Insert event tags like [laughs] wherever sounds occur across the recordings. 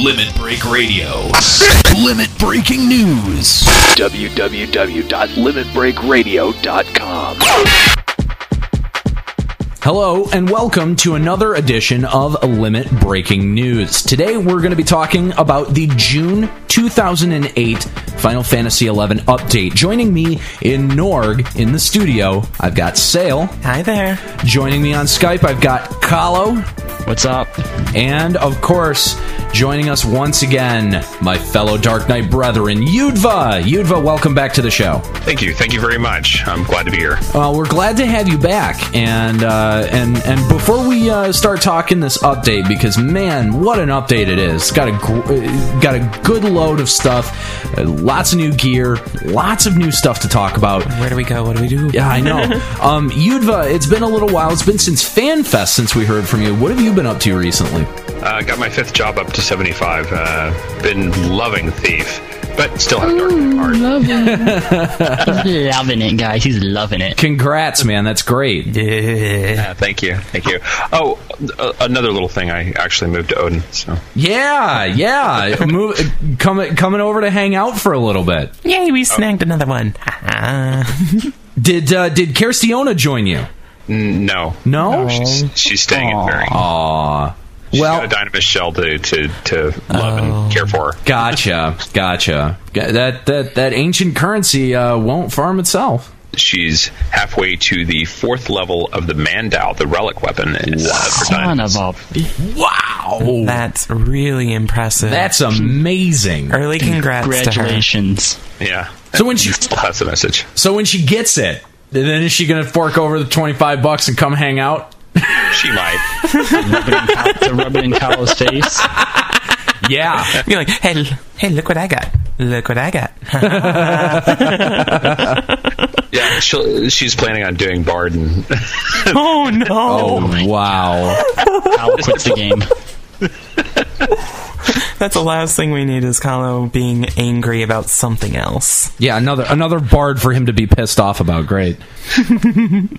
Limit Break Radio. Limit Breaking News. www.limitbreakradio.com. Hello, and welcome to another edition of Limit Breaking News. Today, we're going to be talking about the June 2008 Final Fantasy XI update. Joining me in Norg in the studio, I've got Sale. Hi there. Joining me on Skype, I've got Kahlo. What's up? And, of course, joining us once again, my fellow Dark Knight brethren, Gyudva. Gyudva, welcome back to the show. Thank you. Thank you very much. I'm glad to be here. Uh, we're glad to have you back, and uh, and and before we uh, start talking this update, because man, what an update it is! Got a gr- uh, got a good load of stuff, uh, lots of new gear, lots of new stuff to talk about. Where do we go? What do we do? Yeah, I know. [laughs] um, Yudva, it's been a little while. It's been since FanFest since we heard from you. What have you been up to recently? Uh, got my fifth job up to 75. Uh, been loving Thief, but still have Dark Knight heart. [laughs] He's loving it, guys. He's loving it. Congrats, man. That's great. Yeah, thank you. Thank you. Oh, uh, another little thing. I actually moved to Odin. So Yeah, yeah. Move, coming coming over to hang out for a little bit. Yay, we snagged another one. [laughs] Did uh, did Kerstiona join you? N- no, No. she's she's staying in Varing. Aw. She's Well, got a Dynamis shell to to, to love and care for. Gotcha, [laughs] gotcha. That that that ancient currency uh, won't farm itself. She's halfway to the fourth level of the Mandau, the relic weapon. uh, Son of a. Wow, That's really impressive. that's amazing. early congrats to her. Congratulations. Yeah. So when she Still has the message. so when she gets it, then is she gonna fork over the twenty five bucks and come hang out? She might. to rub it in Kylo's face. Yeah, Be like, hey, l- hey, look what I got. Look what I got. [laughs] Yeah, she'll, she's planning on doing Bard and [laughs] oh no! Oh, oh wow. Kylo quits the game. That's the last thing we need is Kahlo being angry about something else. Yeah, another another bard for him to be pissed off about. Great. [laughs]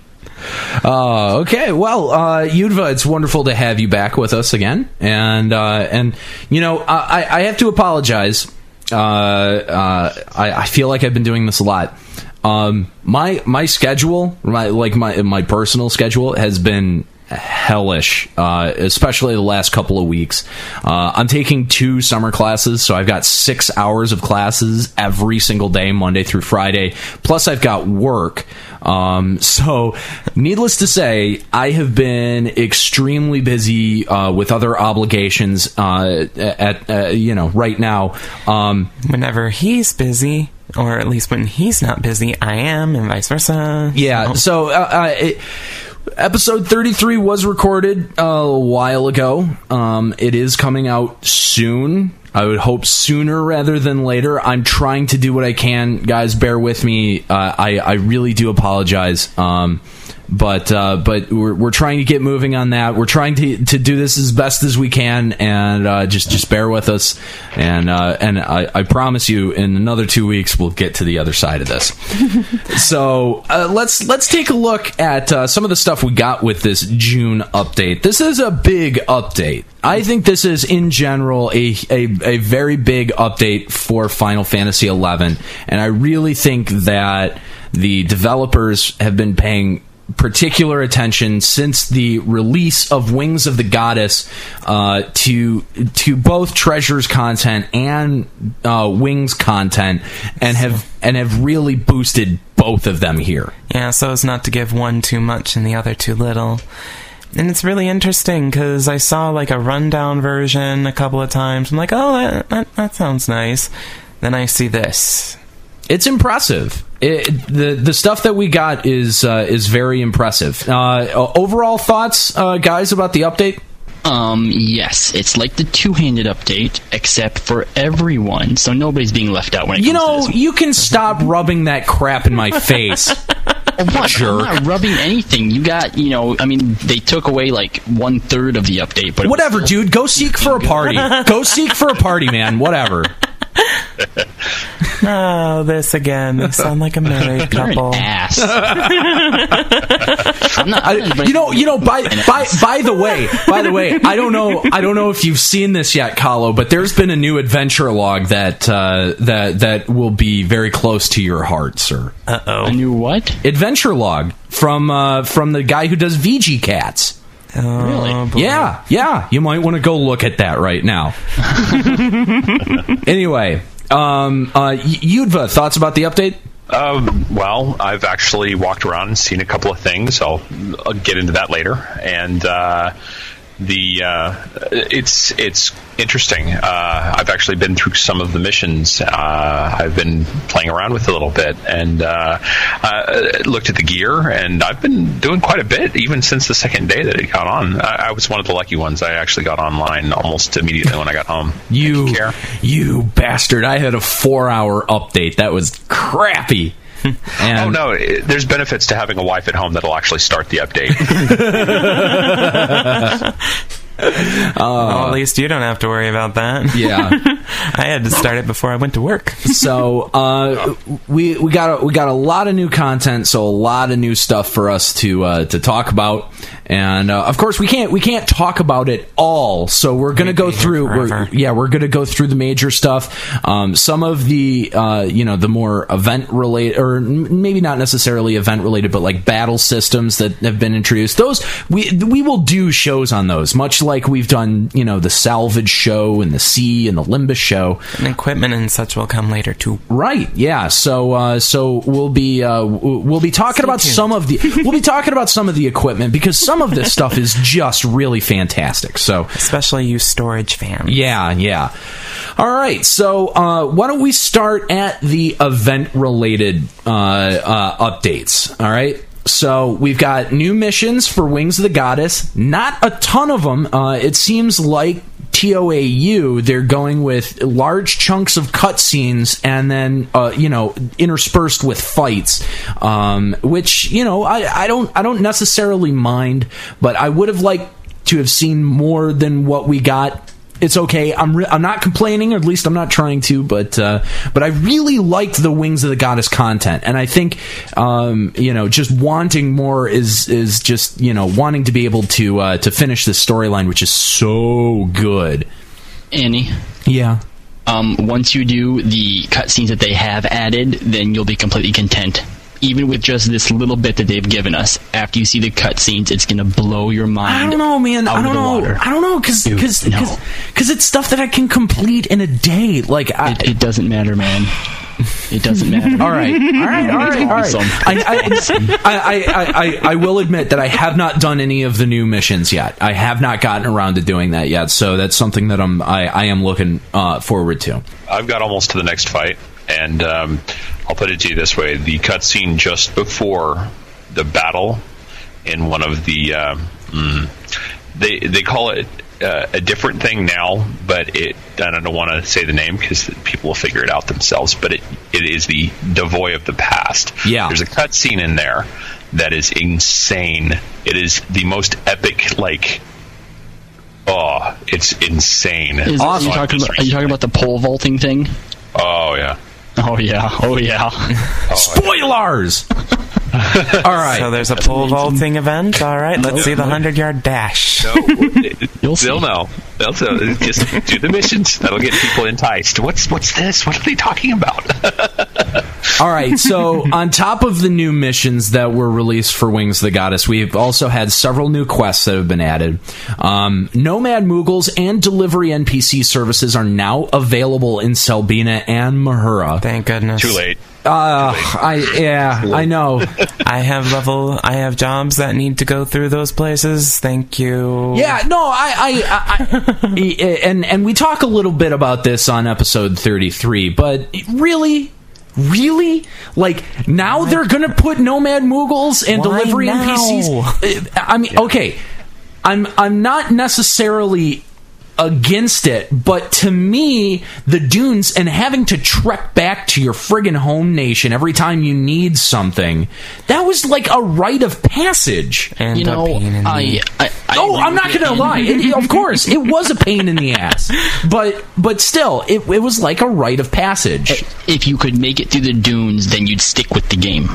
uh, okay, well, uh, Gyudva, it's wonderful to have you back with us again, and uh, and you know I, I have to apologize. Uh, uh, I, I feel like I've been doing this a lot. Um, my my schedule, my like my my personal schedule has been hellish, uh, especially the last couple of weeks. Uh, I'm taking two summer classes, so I've got six hours of classes every single day, Monday through Friday. Plus, I've got work. Um, [laughs] so, needless to say, I have been extremely busy uh, with other obligations. Uh, at uh, you know, right now. Um, Whenever he's busy, or at least when he's not busy, I am, and vice versa. Yeah. So- So, uh, uh, it, episode 33 was recorded a while ago. Um, it is coming out soon. I would hope sooner rather than later. I'm trying to do what I can, guys. Bear with me. Uh, I I really do apologize. Um, but uh, but we're, we're trying to get moving on that. We're trying to to do this as best as we can, and uh, just just bear with us. And uh, and I, I promise you, in another two weeks, we'll get to the other side of this. [laughs] so uh, let's let's take a look at uh, some of the stuff we got with this June update. This is a big update. I think this is in general a, a, a very big update for Final Fantasy XI, and I really think that the developers have been paying particular attention since the release of Wings of the Goddess uh, to to both Treasures content and uh, Wings content, and have and have really boosted both of them here. Yeah, so as not to give one too much and the other too little. And it's really interesting because I saw like a rundown version a couple of times. I'm like, oh, that, that, that sounds nice. Then I see this. It's impressive. It, the the stuff that we got is uh, is very impressive. Uh, overall thoughts, uh, guys, about the update. Um, yes, it's like the two-handed update, except for everyone, so nobody's being left out when it You know, you can stop rubbing that crap in my [laughs] face. What? jerk. I'm not rubbing anything. You got, you know, I mean, they took away like one third of the update, but was Whatever, dude. Go seek for a party. [laughs] Go seek for a party, man. Whatever. [laughs] Oh, this again. They sound like a married You're an couple. ass. [laughs] I'm not, I'm I, you know, you know. By by by the way, by the way, I don't know. I don't know if you've seen this yet, Kahlo, but there's been a new adventure log that uh, that that will be very close to your heart, sir. Uh oh. a new what? Adventure log from uh, from the guy who does VG Cats. Oh, boy. Yeah, yeah. You might want to go look at that right now. [laughs] anyway, um, uh, Y- Gyudva, thoughts about the update? Um, well, I've actually walked around and seen a couple of things. I'll, I'll get into that later. And uh, the uh, it's it's interesting. Uh, I've actually been through some of the missions. Uh, I've been playing around with it a little bit and uh, uh, looked at the gear, and I've been doing quite a bit even since the second day that it got on. I, I was one of the lucky ones. I actually got online almost immediately when I got home. You, you bastard! I had a four-hour update. That was crappy. [laughs] And Oh no! It, there's benefits to having a wife at home that'll actually start the update. [laughs] [laughs] [laughs] well, at least you don't have to worry about that. Yeah. [laughs] I had to start it before I went to work. so uh, we we got a, we got a lot of new content, so a lot of new stuff for us to uh, to talk about, and uh, of course we can't we can't talk about it all. So we're gonna We'd go through. We're, yeah, we're gonna go through the major stuff. Um, some of the uh, you know the more event related, or maybe not necessarily event related, but like battle systems that have been introduced. Those we we will do shows on those, much like we've done you know the salvage show and the sea and the Limbus show. And equipment and such will come later too. Right. Yeah. So uh, so we'll be uh, we'll be talking Stay about tuned. some of the we'll be talking about some of the equipment because some of this stuff is just really fantastic. So Especially you storage fans. yeah, yeah. All right. So uh, why don't we start at the event related uh, uh, updates? All right. So we've got new missions for Wings of the Goddess. Not a ton of them. Uh, it seems like TOAU they're going with large chunks of cutscenes and then uh, you know interspersed with fights, um, which you know I, I don't I don't necessarily mind, but I would have liked to have seen more than what we got it's okay. I'm re- I'm not complaining, or at least I'm not trying to. But uh, but I really liked the Wings of the Goddess content, and I think um, you know just wanting more is is just you know wanting to be able to uh, to finish this storyline, which is so good. Annie. Yeah. Um, once you do the cutscenes that they have added, then you'll be completely content. Even with just this little bit that they've given us, after you see the cutscenes, it's gonna blow your mind. I don't know, man. I don't know. I don't know because Dude, because no. because it's stuff that I can complete in a day. Like I, It, it doesn't matter, man. It doesn't matter. [laughs] All right, all right, all right, all right. Awesome. I, I, I, I, I, I will admit that I have not done any of the new missions yet. I have not gotten around to doing that yet, so that's something that I'm I, I am looking uh, forward to. I've got almost to the next fight, and um, I'll put it to you this way: the cutscene just before the battle in one of the uh, mm, they they call it uh, a different thing now, but it I don't want to say the name because people will figure it out themselves. But it it is the Davoi of the past. Yeah. there's a cutscene in there that is insane. It is the most epic like. Oh, it's insane. Is, Awesome. are, you talking about, are you talking about the pole vaulting thing? Oh yeah. [laughs] Oh yeah, oh yeah. [laughs] Spoilers. [laughs] all right. So there's a pole vaulting event. All right, let's see the hundred yard dash. No, You'll see. they'll know. They'll know. Just do the missions. That'll get people enticed. What's what's this? What are they talking about? All right, so on top of the new missions that were released for Wings of the Goddess, we've also had several new quests that have been added. Um, Nomad Moogles and delivery NPC services are now available in Selbina and Mhaura. Thank goodness. Too late. Uh, I yeah, I know. [laughs] I have level. I have jobs that need to go through those places. Thank you. Yeah, no, I, I, I, I [laughs] and and we talk a little bit about this on episode thirty three, but really. Really? Like now they're gonna put Nomad Moogles and Why delivery now? NPCs. Uh, I mean, okay, I'm I'm not necessarily against it, but to me, the dunes and having to trek back to your friggin' home nation every time you need something, that was like a rite of passage. And You a know, pain in the- I, I, I, oh, I'm not gonna lie. It, of course, it was a pain in the ass, [laughs] but but still, it, it was like a rite of passage. If you could make it through the dunes, then you'd stick with the game.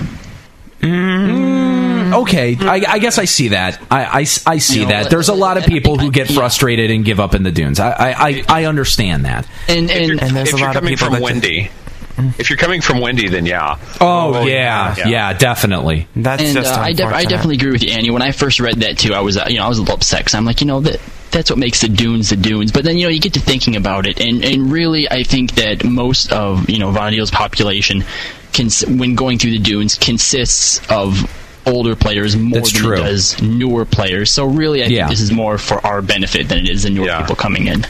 Mm. Okay, I, I guess I see that. I, I, I see You know, that. There's a lot of people who get frustrated and give up in the dunes. I I, I, I understand that. And If you're, and, And there's if a you're lot of coming people from that just- Wendy, if you're coming from Wendy, then yeah. Oh, yeah, yeah. yeah, definitely. That's and just uh, I, def- I unfortunate. definitely agree with you, Annie. When I first read that too, I was uh, you know I was a little upset because I'm like you know that that's what makes the dunes the dunes. But then you know you get to thinking about it, and and really I think that most of you know Vana'diel's population, cons- when going through the dunes, consists of older players more That's than true. it does newer players. So really, I Yeah. think this is more for our benefit than it is the newer Yeah. people coming in.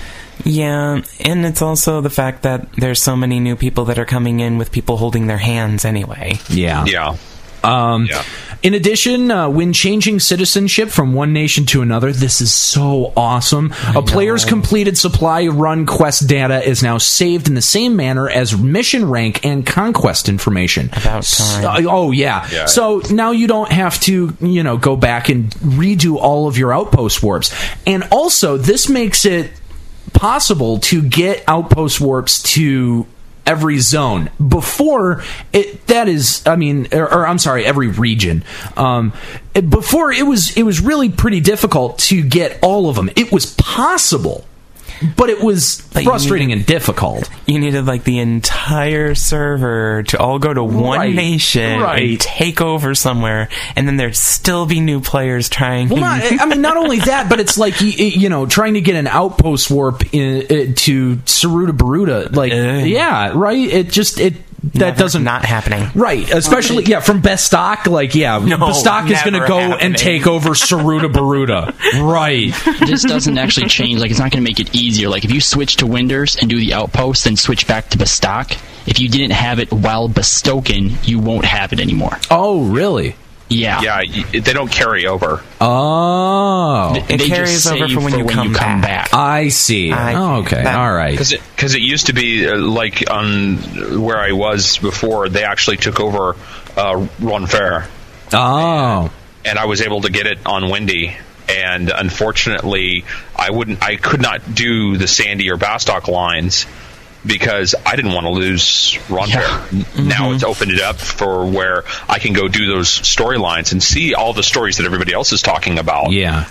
Yeah, and it's also the fact that there's so many new people that are coming in with people holding their hands anyway. Yeah. Yeah. Um, Yeah. In addition, uh, when changing citizenship from one nation to another, this is so awesome. A player's completed supply run quest data is now saved in the same manner as mission rank and conquest information. About So- oh yeah. Yeah. So now you don't have to, you know, go back and redo all of your outpost warps. And also, this makes it possible to get outpost warps to every zone before it that is i mean or, or i'm sorry every region. Um before it was it was really pretty difficult to get all of them. It was possible but it was But frustrating needed- and difficult You needed like the entire server to all go to one Right, nation right. and take over somewhere, and then there'd still be new players trying. Well, not, I mean, not only that, but it's like y- y- you know, trying to get an outpost warp in, uh, to Sarutabaruta. Like, Ugh. yeah, right. It just it that Never- doesn't not happening. Right, especially yeah from Bastok. Like, yeah, No, Bastok is going to go happening. and take over Sarutabaruta. [laughs] right. this doesn't actually change. Like, it's not going to make it easier. Like, if you switch to Windurst and do the outpost, then switch back to Bastok. If you didn't have it while Bastokan, you won't have it anymore. Oh, really? Yeah. Yeah. They don't carry over. Oh, It They just carries over save for when you come back. I see. I- oh, okay, that- all right. Because it, 'cause it used to be uh, like on where I was before, they actually took over uh, Ronfaure, Oh, and I was able to get it on Wendy. And unfortunately, I wouldn't. I could not do the Sandy or Bastok lines because I didn't want to lose Ron Yeah. Fair. Now it's mm-hmm. opened it up for where I can go do those storylines and see all the stories that everybody else is talking about. yeah.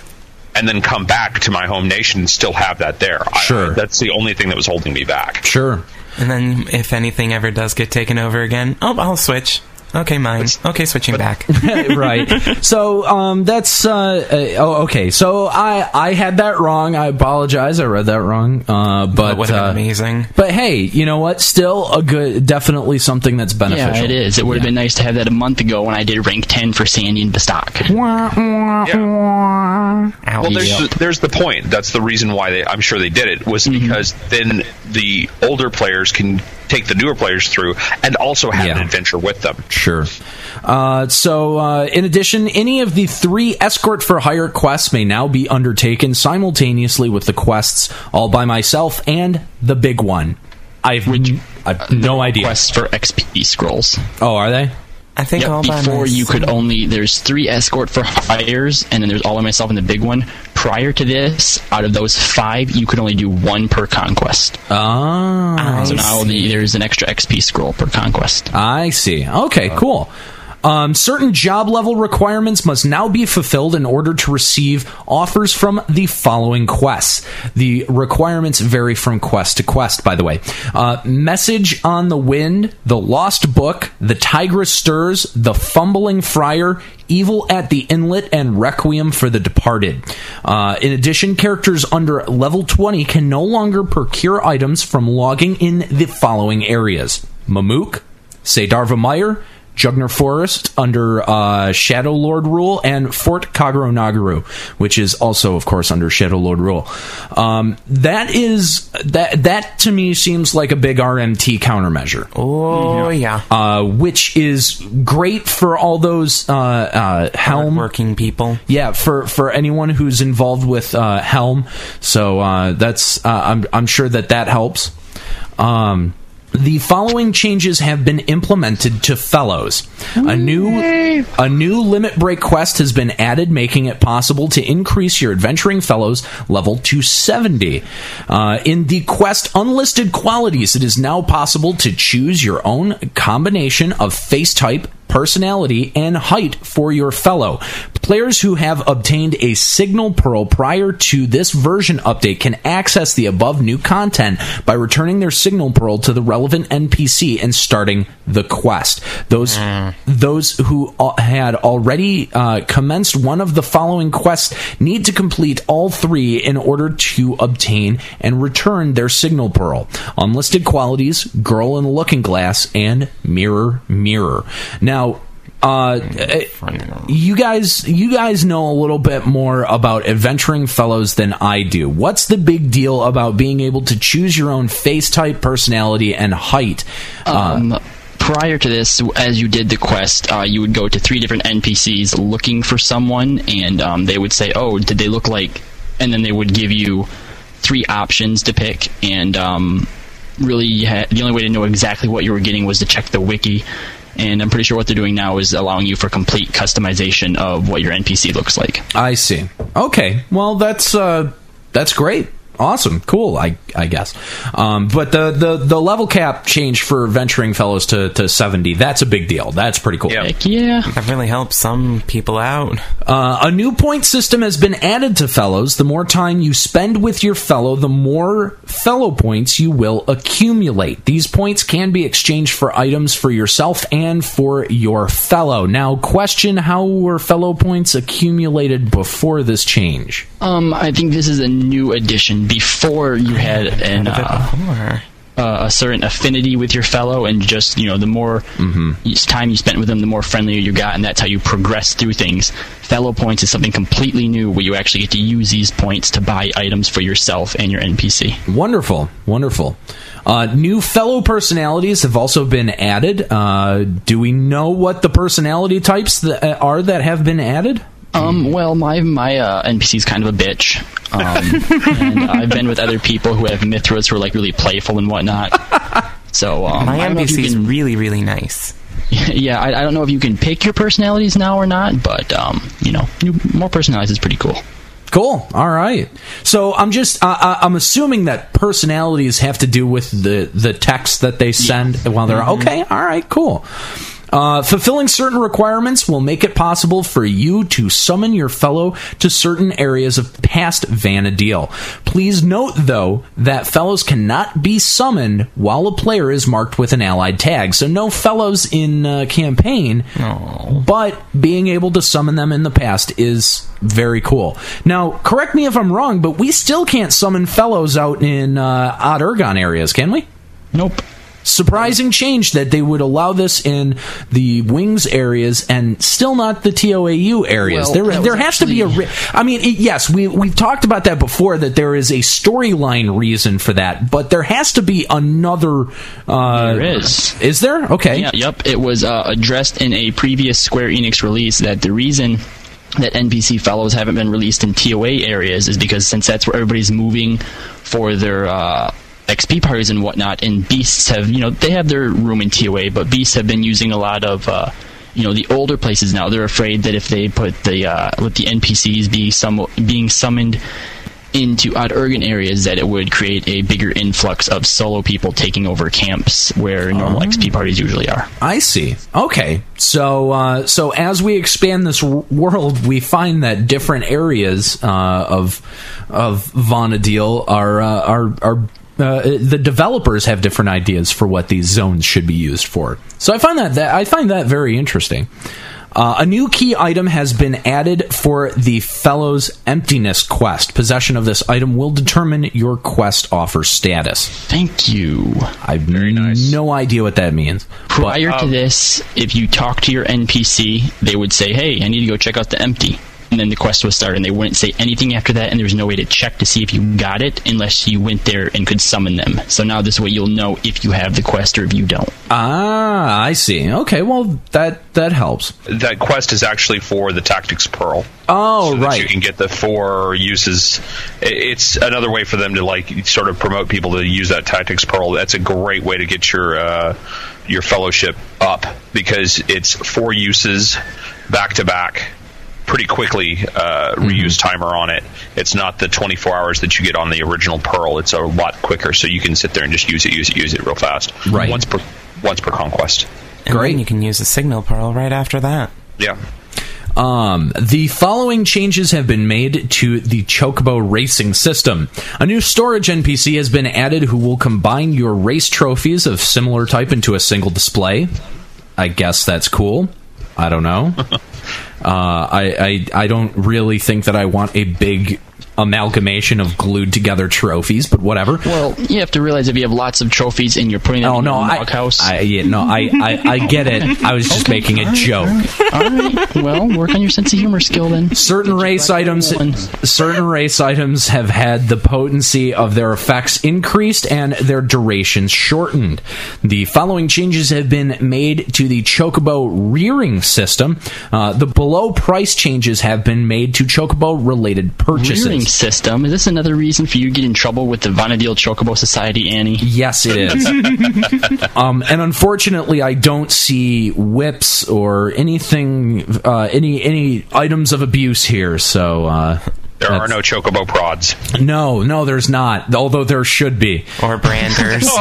and then come back to my home nation and still have that there. I- Sure. that's the only thing that was holding me back. Sure. And then if anything ever does get taken over again, oh, I'll switch. Okay, mine. Okay, switching back. [laughs] right. So um, that's uh, uh, oh okay. So I I had that wrong. I apologize. I read that wrong. Uh, but That would have uh, been amazing. But hey, you know what? Still a good, definitely something that's beneficial. Yeah, it is. It would have been nice to have that a month ago when I did rank 10 for Sandy and Bastok. Ouch. Well, there's the, there's the point. That's the reason why they, I'm sure they did it was Mm-hmm. because then the older players can take the newer players through and also have Yeah. an adventure with them. Sure. Uh, so, uh, in addition, any of the three escort for hire quests may now be undertaken simultaneously with the quests all by myself and the big one. I've, I've no idea. Quests for XP scrolls. Oh, are they? I think Yep, all by before you could only there's three escort for hires and then there's all by myself and the big one. Prior to this, out of those five, you could only do one per conquest. Ah, so now the, there's an extra XP scroll per conquest. I see. Okay, cool. Um, certain job level requirements must now be fulfilled in order to receive offers from the following quests. The requirements vary from quest to quest, by the way. Uh, Message on the Wind, The Lost Book, The Tigress Stirs, The Fumbling Friar, Evil at the Inlet, and Requiem for the Departed. Uh, in addition, characters under level 20 can no longer procure items from logging in the following areas Mamook, Saydarva Meyer, Jugner Forest under uh, Shadow Lord rule, and Fort Karugo-Narugo, which is also, of course, under Shadow Lord rule. Um, that is that that to me seems like a big RMT countermeasure Oh yeah, uh, which is great for all those uh, uh, Helm working people. Yeah, for for anyone who's involved with uh, Helm. So uh, that's uh, I'm I'm sure that that helps. Um, the following changes have been implemented to fellows. A new a new limit break quest has been added, making it possible to increase your adventuring fellows level to 70. Uh, in the quest unlisted qualities, it is now possible to choose your own combination of face type, personality, and height for your fellow. Players who have obtained a signal pearl prior to this version update can access the above new content by returning their signal pearl to the relevant NPC and starting the quest. Those those who had already uh, commenced one of the following quests need to complete all three in order to obtain and return their signal pearl. Unlisted qualities, girl in the looking glass, and mirror mirror. Now. Uh, you guys, you guys know a little bit more about adventuring fellows than I do. What's the big deal about being able to choose your own face type, personality, and height? Uh, Um, prior to this, as you did the quest, uh, you would go to three different NPCs looking for someone, and um, they would say, "Oh, did they look like?" And then they would give you three options to pick, and um, really, you had, the only way to know exactly what you were getting was to check the wiki. And I'm pretty sure what they're doing now is allowing you for complete customization of what your NPC looks like. I see. Okay, well that's uh, that's great. Awesome, cool. I I guess, um, but the, the the level cap change for venturing fellows to, to seventy. That's a big deal. That's pretty cool. Yeah. Heck yeah. That really helps some people out. Uh, a new point system has been added to fellows. The more time you spend with your fellow, the more fellow points you will accumulate. These points can be exchanged for items for yourself and for your fellow. Now, question how were fellow points accumulated before this change? Um, I think this is a new addition. Before you had an A uh, uh, a certain affinity with your fellow, and just you know, the more each time you spent with them, the more friendlier you got, and that's how you progress through things. Fellow points is something completely new, where you actually get to use these points to buy items for yourself and your NPC. Wonderful, wonderful. Uh, new fellow personalities have also been added. Uh, do we know what the personality types that uh, are that have been added? Um, well, my my uh, NPC is kind of a bitch, um, and [laughs] I've been with other people who have Mithras who are like really playful and whatnot. So um, My I don't know if you NPC is really, really nice. [laughs] yeah, I, I don't know if you can pick your personalities now or not, but um, you know, more personalities is pretty cool. Cool. All right. So I'm just uh, uh, I'm assuming that personalities have to do with the the text that they send while they're okay. All right. Cool. Uh, fulfilling certain requirements will make it possible for you to summon your fellow to certain areas of past Vana'diel. Please note, though, that fellows cannot be summoned while a player is marked with an allied tag. So no fellows in uh, campaign, but being able to summon them in the past is very cool. Now, correct me if I'm wrong, but we still can't summon fellows out in uh, Aht Urhgan areas, can we? Nope. Surprising change that they would allow this in the wings areas and still not the TOAU areas. Well, there there has to be a I mean it- yes, we we've talked about that before that there is a storyline reason for that, but there has to be another uh There is. Is there? Okay. Yeah, yep. It was uh, addressed in a previous Square Enix release that the reason that NPC fellows haven't been released in TOA areas is because since that's where everybody's moving for their uh, XP parties and whatnot, and beasts have you know they have their room in TOA, but beasts have been using a lot of. Uh, you know the older places now. They're afraid that if they put the uh, with the NPCs being some being summoned into Aht Urhgan areas that it would create a bigger influx of solo people taking over camps where normal XP parties usually are. I see. Okay, so uh, so as we expand this w- world, we find that different areas uh, of of Vana'diel are uh, are are. Uh, the developers have different ideas for what these zones should be used for. So I find that, that I find that very interesting. Uh, a new key item has been added for the Fellow's Emptiness quest. Possession of this item will determine your quest offer status. Thank you. I've Very nice. no idea what that means. Prior um, to this, if you talk to your NPC, they would say, "Hey, I need to go check out the empty," and then the quest would start, and they wouldn't say anything after that, and there was no way to check to see if you got it unless you went there and could summon them. So now this way, you'll know if you have the quest or if you don't. Ah, I see. Okay, well that that helps. That quest is actually for the Tactics Pearl. Oh, so that right. you can get the four uses. It's another way for them to like sort of promote people to use that Tactics Pearl. That's a great way to get your uh, your fellowship up because it's four uses back to back. Pretty quickly uh, Mm-hmm. reuse timer on it. It's not the 24 hours that you get on the original Pearl. It's a lot quicker, so you can sit there and just use it, use it, use it real fast. Right. Once per once per conquest. And Great. then you can use a signal pearl right after that. Yeah. Um, the following changes have been made to the Chocobo racing system. A new storage NPC has been added who will combine your race trophies of similar type into a single display. I guess that's cool. I don't know. [laughs] uh, I, I I don't really think that I want a big amalgamation of glued together trophies, but whatever. Well, you have to realize if you have lots of trophies and you're putting them Oh in no, your I, doghouse. I yeah, no, I, I, I get it. I was just making a joke. All right. Well, work on your sense of humor skill then. certain race items certain race items have had the potency of their effects increased and their durations shortened the following changes have been made to the chocobo rearing system uh, the below price changes have been made to chocobo related purchases Rearing system. Is this another reason for you to get in trouble with the Vana'diel Chocobo Society, Annie? Yes, it is. [laughs] um, and unfortunately, I don't see whips or anything, uh, any any items of abuse here. So uh, There are no chocobo prods. No, no, there's not. Although there should be. Or branders. [laughs]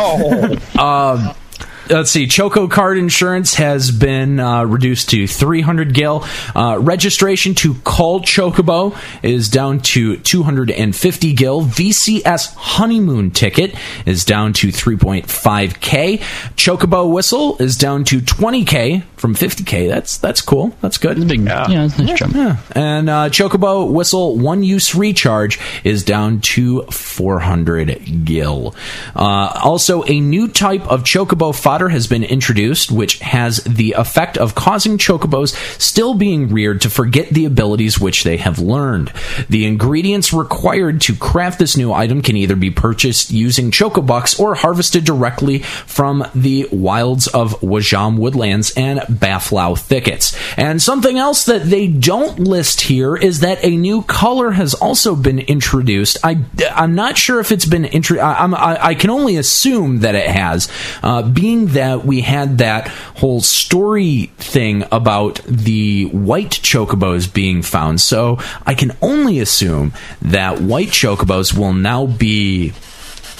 Oh, [laughs] Let's see. Choco card insurance has been uh, reduced to 300 gil. Uh, registration to call Chocobo is down to 250 gil. VCS honeymoon ticket is down to 3.5k. Chocobo whistle is down to 20k from 50k. That's that's cool. That's good. Big, yeah, it's a nice jump. Yeah. And uh, Chocobo Whistle one use recharge is down to 400 gil. Uh, also, a new type of Chocobo has been introduced, which has the effect of causing Chocobos still being reared to forget the abilities which they have learned. The ingredients required to craft this new item can either be purchased using Chocobucks or harvested directly from the wilds of Wajaom woodlands and Bhaflau thickets. And something else that they don't list here is that a new color has also been introduced. I, I'm not sure if it's been intro. I, I'm, I, I can only assume that it has, uh, being that we had that whole story thing about the white chocobos being found. So I can only assume that white chocobos will now be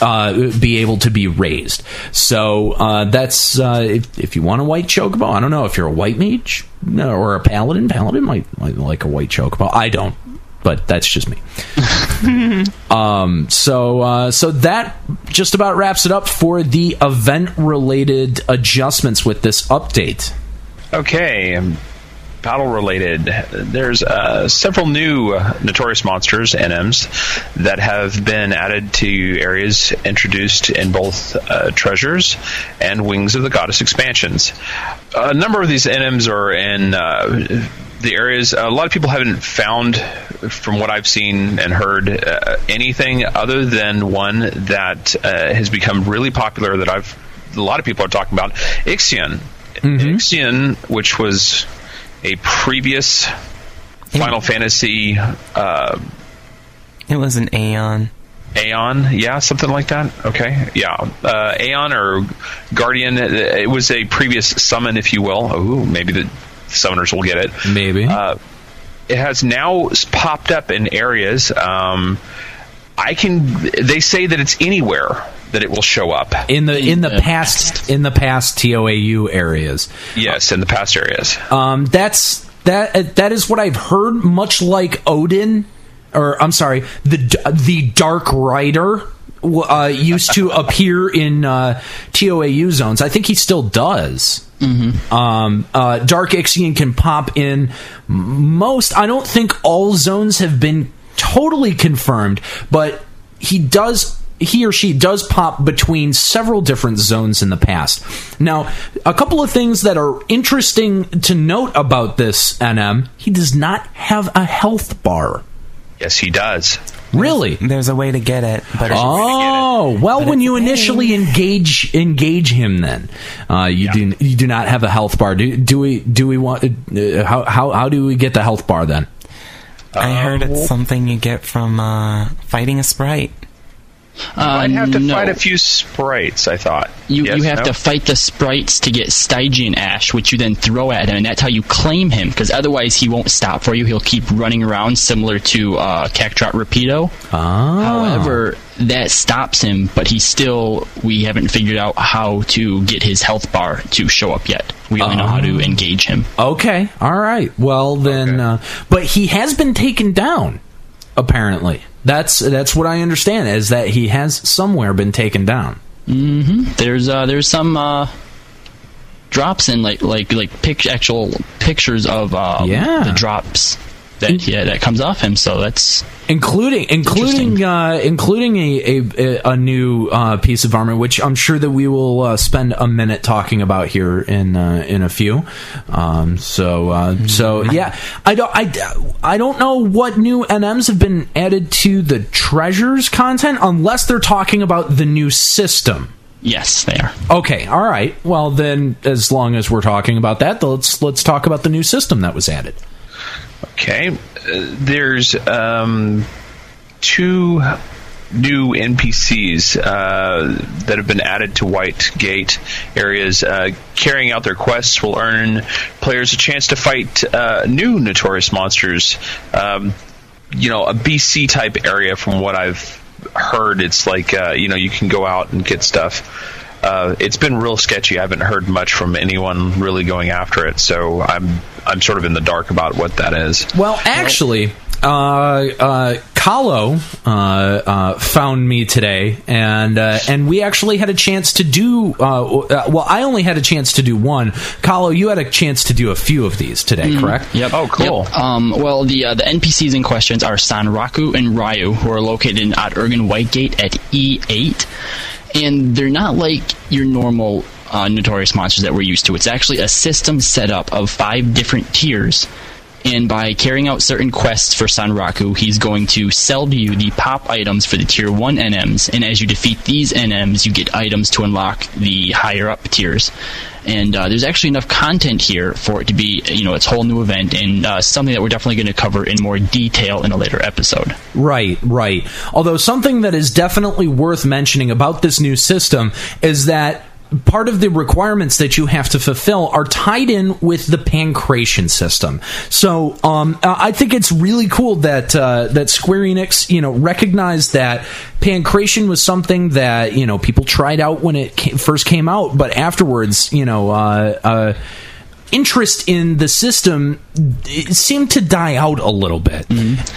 uh, be able to be raised. So uh, that's uh, if, if you want a white chocobo. I don't know if you're a white mage or a paladin. Paladin might, might like a white chocobo. I don't, but that's just me. [laughs] um, so uh, so that just about wraps it up for the event related adjustments with this update. okay. um, Battle related. There's uh, several new uh, notorious monsters NMs that have been added to areas introduced in both uh, treasures and Wings of the Goddess expansions. A number of these NMs are in uh, the areas. A lot of people haven't found, from what I've seen and heard, uh, anything other than one that uh, has become really popular that I've a lot of people are talking about. Ixion. Ixion, which was a previous Final Fantasy uh, it was an Aeon. Aeon, yeah, something like that. Okay, yeah, uh, Aeon or Guardian. It was a previous summon, if you will. Ooh, maybe the summoners will get it. Maybe. Uh, it has now popped up in areas. Um, I can. They say that it's anywhere that it will show up. in the in the the past in the past TOAU areas. Yes, in the past areas. Um, that's that. uh, That is what I've heard. Much like Odin, or I'm sorry, the the Dark Rider w- uh, used to appear in uh, TOAU zones. I think he still does. Um, uh, Dark Ixion can pop in most. I don't think all zones have been totally confirmed, but he does. He or she does pop between several different zones in the past. Now, a couple of things that are interesting to note about this NM: he does not have a health bar. Yes, he does. Really? There's a way to get it, but Oh well, when you initially engage engage him, then uh, you do you do not have a health bar. Do, do we do we want uh, how how how do we get the health bar then? I heard it's something you get from uh, fighting a sprite. I'd have to no. fight a few sprites. I thought You Yes, you have no? to fight the sprites to get Stygian Ash, which you then throw at him, and that's how you claim him. Because otherwise, he won't stop for you. He'll keep running around, similar to uh, Cactrot Rapido. Ah. However, that stops him, but he still we haven't figured out how to get his health bar to show up yet. We only know how to engage him. Okay, all right. Well then, uh, but he has been taken down. Apparently, that's that's what I understand is that he has somewhere been taken down. There's uh, there's some uh, drops in like like like pic- actual pictures of um, Yeah. the drops that yeah that comes off him. So that's including including uh, including a a, a new uh, piece of armor, which I'm sure that we will uh, spend a minute talking about here in uh, in a few. Um, so uh, so yeah, I don't I, I don't know what new NMs have been added to the treasures content unless they're talking about the new system. yes, they are. Okay, all right. Well, then, as long as we're talking about that, let's let's talk about the new system that was added. Okay, uh, there's um, two new NPCs uh, that have been added to White Gate areas. Uh, carrying out their quests will earn players a chance to fight uh, new notorious monsters. Um, you know, a BC type area, from what I've heard, it's like uh, you know you can go out and get stuff. Uh, it's been real sketchy. I haven't heard much from anyone really going after it, so I'm I'm sort of in the dark about what that is. Well, actually, uh, uh, Kahlo uh, uh, found me today, and uh, and we actually had a chance to do. Uh, uh, well, I only had a chance to do one. Kahlo, you had a chance to do a few of these today, correct? Yep. Oh, cool. Yep. Um, well, the uh, the NPCs in questions are Sanraku and Ryo, who are located at Aht Urhgan Whitegate at E8, and they're not like your normal uh, notorious monsters that we're used to. It's actually a system set up of five different tiers. And by carrying out certain quests for Sanraku, he's going to sell to you the pop items for the tier 1 NMs. And as you defeat these NMs, you get items to unlock the higher up tiers. And uh, there's actually enough content here for it to be, you know, its whole new event and uh, something that we're definitely going to cover in more detail in a later episode. Right, right. Although something that is definitely worth mentioning about this new system is that part of the requirements that you have to fulfill are tied in with the Pankration system. So um, I think it's really cool that uh, that Square Enix, you know, recognized that Pankration was something that you know people tried out when it ca- first came out, but afterwards, you know. Uh, uh, interest in the system seemed to die out a little bit.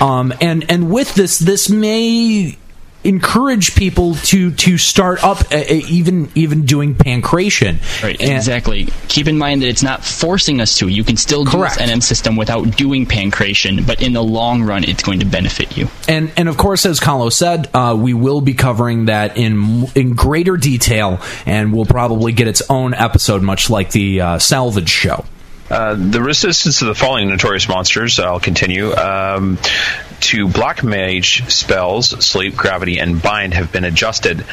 Um, and and with this, this may encourage people to to start up uh, uh, even even doing Pankration. Right, And- exactly. Keep in mind that it's not forcing us to. You can still do Correct. this NM system without doing Pankration, but in the long run, it's going to benefit you. And and of course, as Kahlo said, uh, we will be covering that in in greater detail, and we'll probably get its own episode, much like the uh, salvage show. Uh, the resistance of the following notorious monsters, I'll continue, um, to Black Mage spells, Sleep, Gravity, and Bind have been adjusted.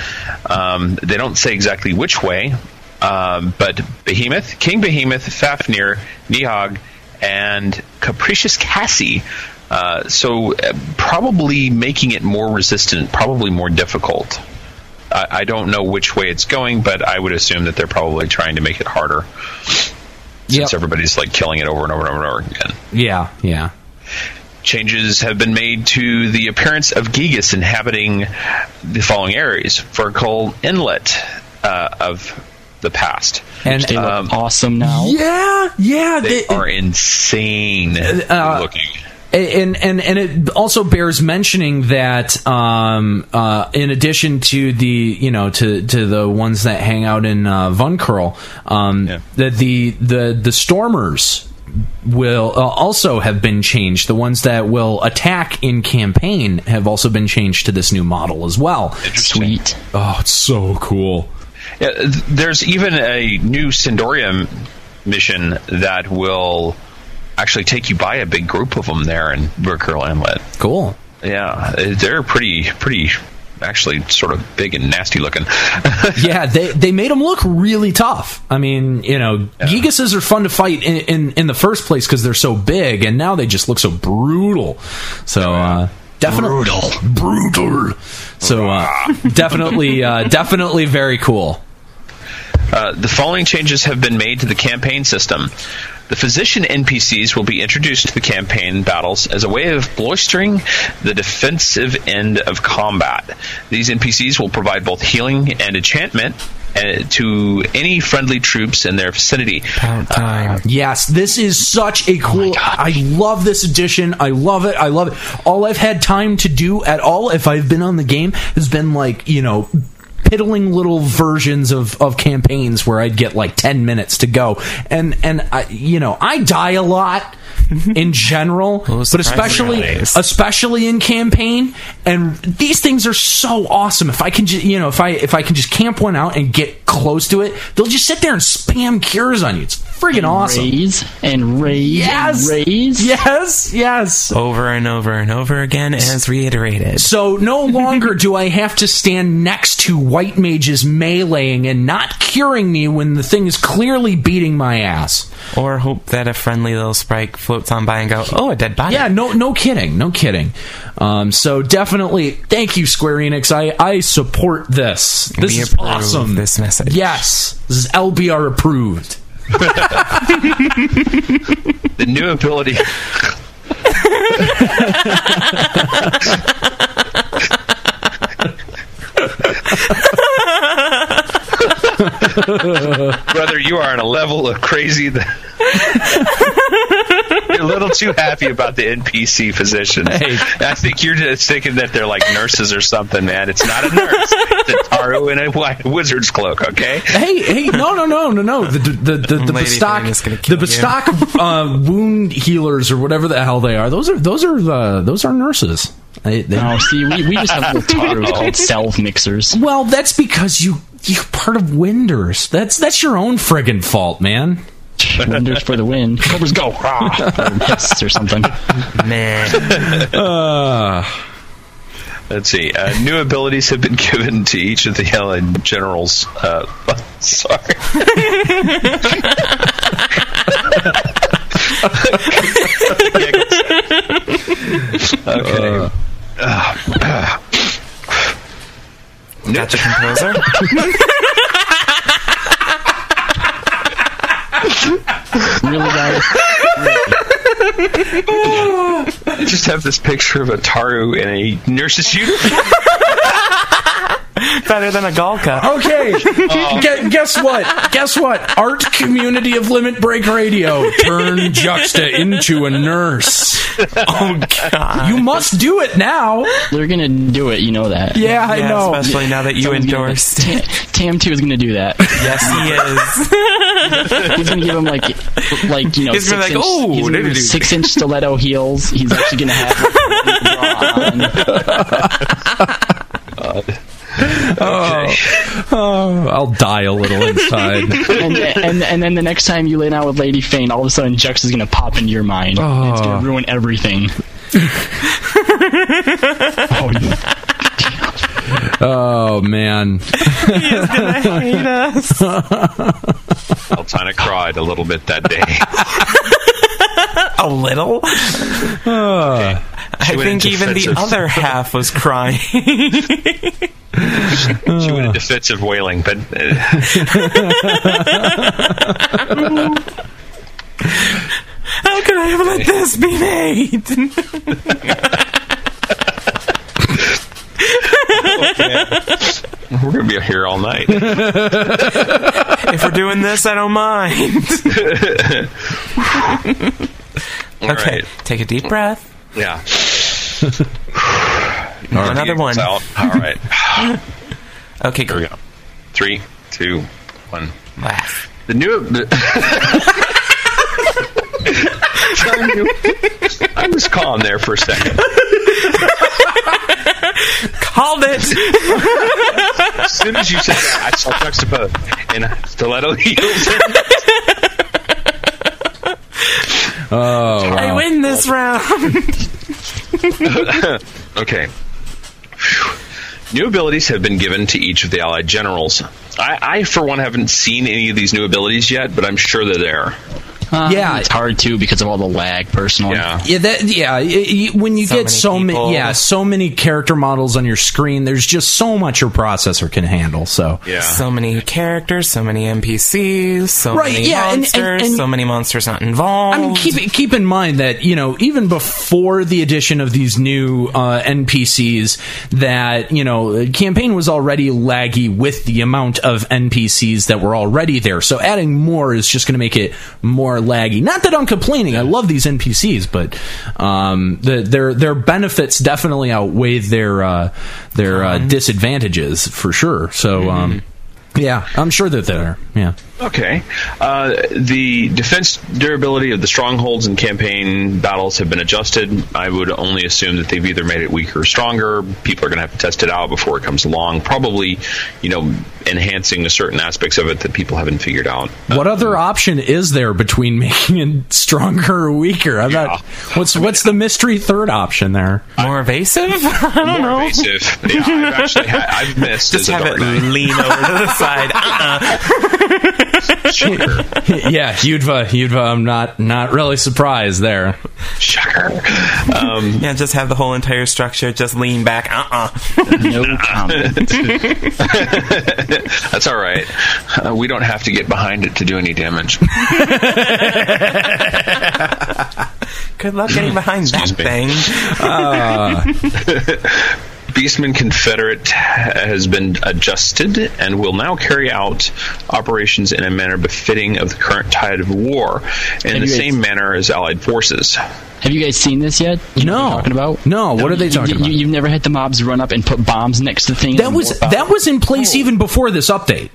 Um, they don't say exactly which way, um, but Behemoth, King Behemoth, Fafnir, Nidhogg, and Capricious Cassie. Uh, so uh, probably making it more resistant, probably more difficult. I, I don't know which way it's going, but I would assume that they're probably trying to make it harder since Yep. everybody's like killing it over and over and over and over again. Yeah, yeah. Changes have been made to the appearance of Gigas inhabiting the following areas: Vunkerl Inlet uh, of the past. And They look Um, awesome now. yeah, yeah. They they- are insane uh, looking. and and and it also bears mentioning that um, uh, in addition to the you know to to the ones that hang out in uh, Vunkerl, um, Yeah. that the the the Stormers will uh, also have been changed. The ones that will attack in campaign have also been changed to this new model as well. Sweet. Oh, it's so cool. Yeah, th- there's even a new Sindorium mission that will actually take you by a big group of them there in Vunkerl Inlet. Cool. Yeah, they're pretty, pretty, actually sort of big and nasty looking. [laughs] yeah, they they made them look really tough. I mean, you know, Gigases are fun to fight in in, in the first place because they're so big, and now they just look so brutal. So uh, definitely brutal, brutal. So uh, [laughs] definitely, uh, definitely very cool. Uh, the following changes have been made to the campaign system. The physician NPCs will be introduced to the campaign battles as a way of bolstering the defensive end of combat. These NPCs will provide both healing and enchantment uh, to any friendly troops in their vicinity. About time. Yes, this is such a cool. I love this edition. I love it. I love it. All I've had time to do at all, if I've been on the game, has been like you know. Piddling little versions of, of campaigns where I'd get like ten minutes to go, and and I, you know I die a lot in general, but especially surprisingly. especially in campaign. And these things are so awesome. If I can just you know if I if I can just camp one out and get close to it, they'll just sit there and spam cures on you. It's friggin' awesome. Raise and raise Yes. and raise. Yes, yes. Over and over and over again, as reiterated. So no longer do I have to stand next to white mages meleeing and not curing me when the thing is clearly beating my ass. Or hope that a friendly little sprite floats on by and go, oh, a dead body. Yeah, no, no kidding, no kidding. Um, so definitely, thank you, Square Enix. I, I support this. This We is awesome. this message. Yes, this is LBR approved. The new ability. [laughs] Brother, you are on a level of crazy that [laughs] you're a little too happy about the NPC physicians. Hey. I think you're just thinking that they're like nurses or something, man. It's not a nurse. It's a Taru in a white wizard's cloak, okay? Hey, hey, no, no, no, no, no. The the the, the, Lady Bastok, is gonna the kill you. Bastok uh, wound healers or whatever the hell they are. Those are those are uh, those are nurses. They- they- Oh, see, we, we just have little [laughs] tarus called self mixers. Well, that's because you you're part of Windurst. That's that's your own friggin' fault, man. Windurst for the win. [laughs] Cobras go! Rah! [laughs] Or hiss or something. Man. Let's see. Uh, new abilities have been given to each of the yellow generals. Uh, [laughs] sorry. okay. Got the composer? [laughs] Really, guys? [laughs] I just have this picture of a Taru in a nurse's uniform. [laughs] Better than a Galka. Okay, [laughs] Gu- guess what? Guess what? Art community of Limit Break Radio turn Juxta into a nurse. Oh, God. You must do it now. They're gonna do it, you know that. Yeah, I Yeah, know. especially now that you Someone's gonna- endorsed. Tam, Tam 2 is gonna do that. yes, he is. He's gonna give him like, like you know, He's gonna six be like, inch, "Oh, he's gonna give him doo-doo-doo." six inch stiletto heels. He's actually gonna have. [laughs] Like, [laughs] [laughs] Oh. oh, I'll die a little inside. [laughs] and, and and then the next time you lay down with Lady Fane, all of a sudden Jux is gonna pop into your mind. Oh. And it's gonna ruin everything. oh, [laughs] yeah. Oh man. He is gonna hate us. Altana cried a little bit that day. A little? Ah. I think even the other half was crying. [laughs] She went into fits of wailing, but uh, How could I ever let this be made? [laughs] we're going to be here all night. if we're doing this, I don't mind. [laughs] Okay, right. take a deep breath. Yeah. Another one. Out. All right. [laughs] Okay, Here we go. Three, two, one. Laugh. The new. The I was calm there for a second. Called it. As soon as you said that, I saw juxtapose and stiletto heels. Oh, I win this round. [laughs] Okay. New abilities have been given to each of the allied generals. I, I, for one, haven't seen any of these new abilities yet, but I'm sure they're there. Uh, Yeah. it's hard too because of all the lag. Personally, Yeah. Yeah, that yeah. y- y- When you So get many so many, yeah, so many character models on your screen, there's just so much your processor can handle. So Yeah. So many characters, so many NPCs, so Right, many yeah, and- and- monsters, and- so many monsters not involved. I mean, keep keep in mind that you know even before the addition of these new uh, NPCs, that you know campaign was already laggy with the amount of NPCs that were already there. So adding more is just going to make it more laggy. Not that I'm complaining. I love these NPCs, but um, the, their their benefits definitely outweigh their uh, their uh, disadvantages for sure. So. Um, yeah, I'm sure that they're yeah. Okay. Uh, the defense durability of the strongholds and campaign battles have been adjusted. I would only assume that they've either made it weaker or stronger. People are going to have to test it out before it comes along. Probably, you know, enhancing the certain aspects of it that people haven't figured out. What other option is there between [laughs] making it stronger or weaker? I'm not. What's what's the mystery third option there? More evasive? [laughs] I don't More know. invasive. Yeah, I've actually ha- I've missed [laughs] Just as a have Dark it Knight. lean over to the side. Uh-uh. Shocker. [laughs] yeah, Gyudva, Gyudva. I'm not not really surprised there. Shocker. Um, Yeah, just have the whole entire structure just lean back. Uh-uh. no comment. [laughs] that's all right. Uh, we don't have to get behind it to do any damage. [laughs] Good luck getting behind that Excuse me. thing. Beastman Confederate has been adjusted and will now carry out operations in a manner befitting of the current tide of war, in the you guys- same manner as Allied forces. Have you guys seen this yet? You know what I'm No. talking about? No, what are they talking you, about? You, have never had the mobs run up and put bombs next to things. That was that was in place even before this update.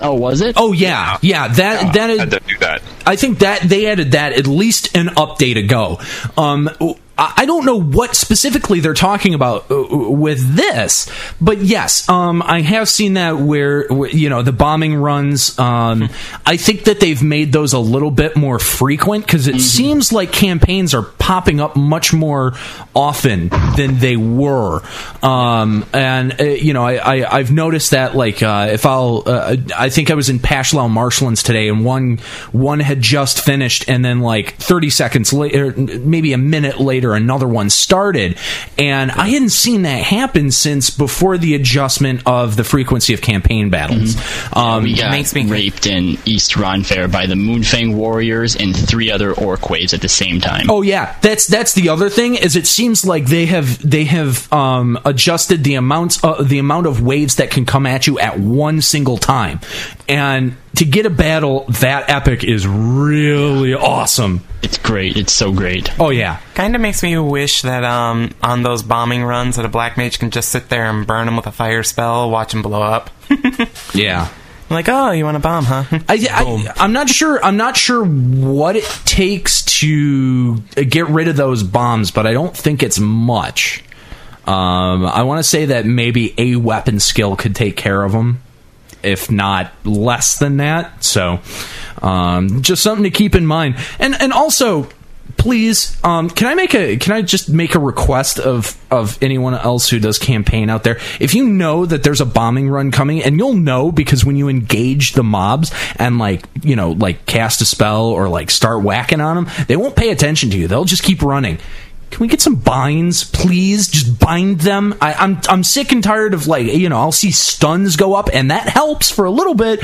Oh, was it? Oh yeah, yeah. That that is. Had to do that. I think that they added that at least an update ago. Um, I don't know what specifically they're talking about uh, with this, but yes, um, I have seen that where where, you know the bombing runs. Um, I think that they've made those a little bit more frequent because it seems like campaigns are popping up much more often than they were. Um, and uh, you know, I, I I've noticed that like uh, if I'll, uh, I think I was in Pashhow Marshlands today, and one one had just finished, and then like 30 seconds later, maybe a minute later, another one started, and I hadn't seen that happen since before the adjustment of the frequency of campaign battles. Um, we got makes me- raped in East Ronfaure by the Moonfang warriors and three other orc waves at the same time. Oh yeah, that's that's the other thing is it seems like they have they have um, adjusted the amounts uh, the amount of waves that can come at you at one single time, and to get a battle that epic is really awesome. It's great. It's so great. Oh yeah, Kind of makes me wish that um, on those bombing runs that a black mage can just sit there and burn them with a fire spell, watch them blow up. [laughs] yeah. like, oh, you want a bomb, huh? [laughs] I, I, I'm not sure. I'm not sure what it takes to get rid of those bombs, but I don't think it's much. Um, I want to say that maybe a weapon skill could take care of them, if not less than that. So, um, just something to keep in mind. And and also, please, um, can I make a can I just make a request of of anyone else who does campaign out there? If you know that there's a bombing run coming, and you'll know because when you engage the mobs and like you know like cast a spell or like start whacking on them, they won't pay attention to you. They'll just keep running. Can we get some binds, please? Just bind them. I, I'm I'm sick and tired of like you know I'll see stuns go up and that helps for a little bit,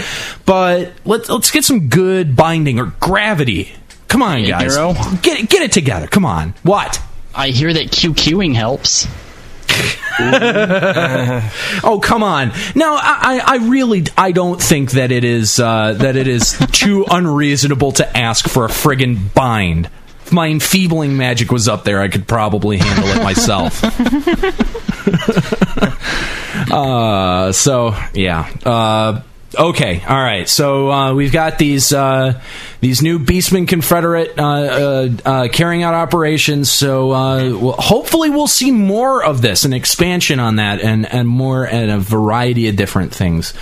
but let's let's get some good binding or gravity. Come on, Hey, guys, Hero. get it get it together. Come on, what? I hear that QQing helps. [laughs] Oh come on! Now I, I I really I don't think that it is uh, that it is too unreasonable to ask for a friggin' bind if my enfeebling magic was up there, I could probably handle it myself. [laughs] uh, so yeah. Uh, okay, all right. So uh, we've got these uh, these new Beastman Confederate uh, uh, uh, carrying out operations. So uh, well, hopefully we'll see more of this, an expansion on that, and and more and a variety of different things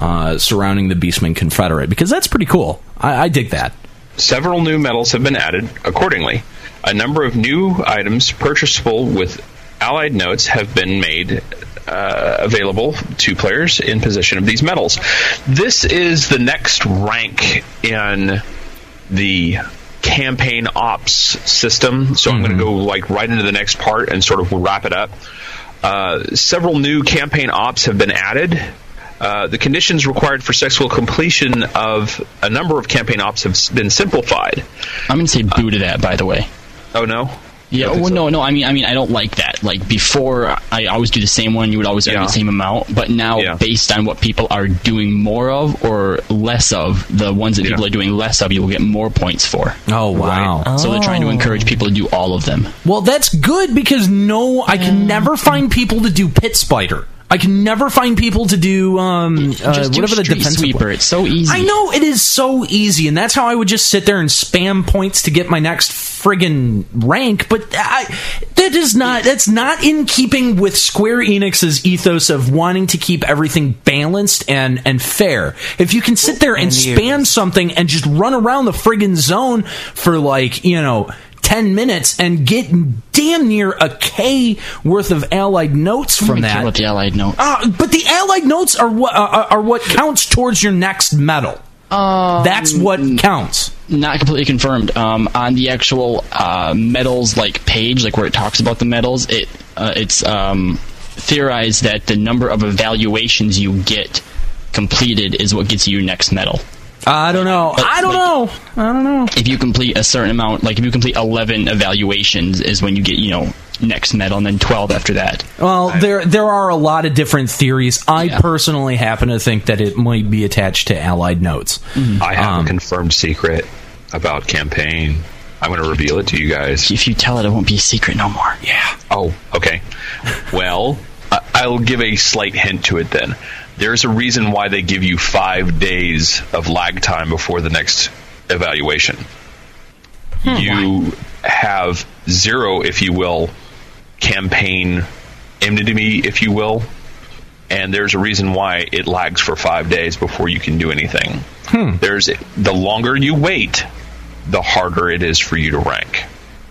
uh, surrounding the Beastman Confederate because that's pretty cool. I, I dig that. Several new medals have been added accordingly. A number of new items purchasable with allied notes have been made uh, available to players in possession of these medals. This is the next rank in the campaign ops system. So I'm going to go like right into the next part and sort of wrap it up. Uh, several new campaign ops have been added. Uh, the conditions required for sexual completion of a number of campaign ops have been simplified. I'm gonna say boo to that, by the way. Oh no! Yeah, Don't well, so. no, no. I mean, I mean, I don't like that. Like before, I always do the same one. You would always earn Yeah. the same amount. But now, Yeah. based on what people are doing more of or less of, the ones that Yeah. people are doing less of, you will get more points for. Oh wow! So they're trying to encourage people to do all of them. Well, that's good because no, I can never find people to do pit spider. I can never find people to do um uh, Just do whatever the defense sweeper. It's so easy. I know it is so easy, and that's how I would just sit there and spam points to get my next friggin' rank. But I, that is not that's not in keeping with Square Enix's ethos of wanting to keep everything balanced and and fair. If you can sit there And spam something and just run around the friggin' zone for like you know. 10 minutes and get damn near a K worth of allied notes from I don't care that. about the allied notes. Uh, but the allied notes are what uh, are what counts towards your next medal. That's what counts. not completely confirmed. Um, on the actual uh, medals like page, like where it talks about the medals, it uh, it's um, theorized that the number of evaluations you get completed is what gets you your next medal. I don't know. But, I don't like- know. I don't know. If you complete a certain amount, like if you complete eleven evaluations, is when you get you know next medal, and then twelve after that. Well, there there are a lot of different theories. I Yeah. personally happen to think that it might be attached to allied notes. I have Um, a confirmed secret about campaign. I'm going to reveal it to you guys. If you tell it, it won't be a secret no more. Yeah. Oh, okay. Well, I- I'll give a slight hint to it then. There's a reason why they give you five days of lag time before the next evaluation. Hmm. you have zero, if you will, campaign enmity, if you will, and there's a reason why it lags for five days before you can do anything. Hmm. There's the longer you wait, the harder it is for you to rank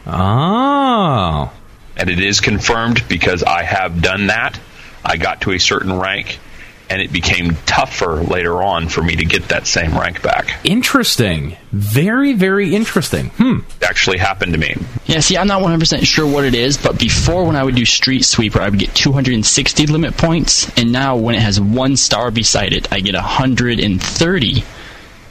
Oh. and it is confirmed because I have done that. I got to a certain rank, and it became tougher later on for me to get that same rank back. Interesting. Very, very interesting. Hmm. It actually happened to me. Yeah, see, I'm not 100% sure what it is, but before when I would do Street Sweeper, I would get 260 limit points, and now when it has one star beside it, I get 130.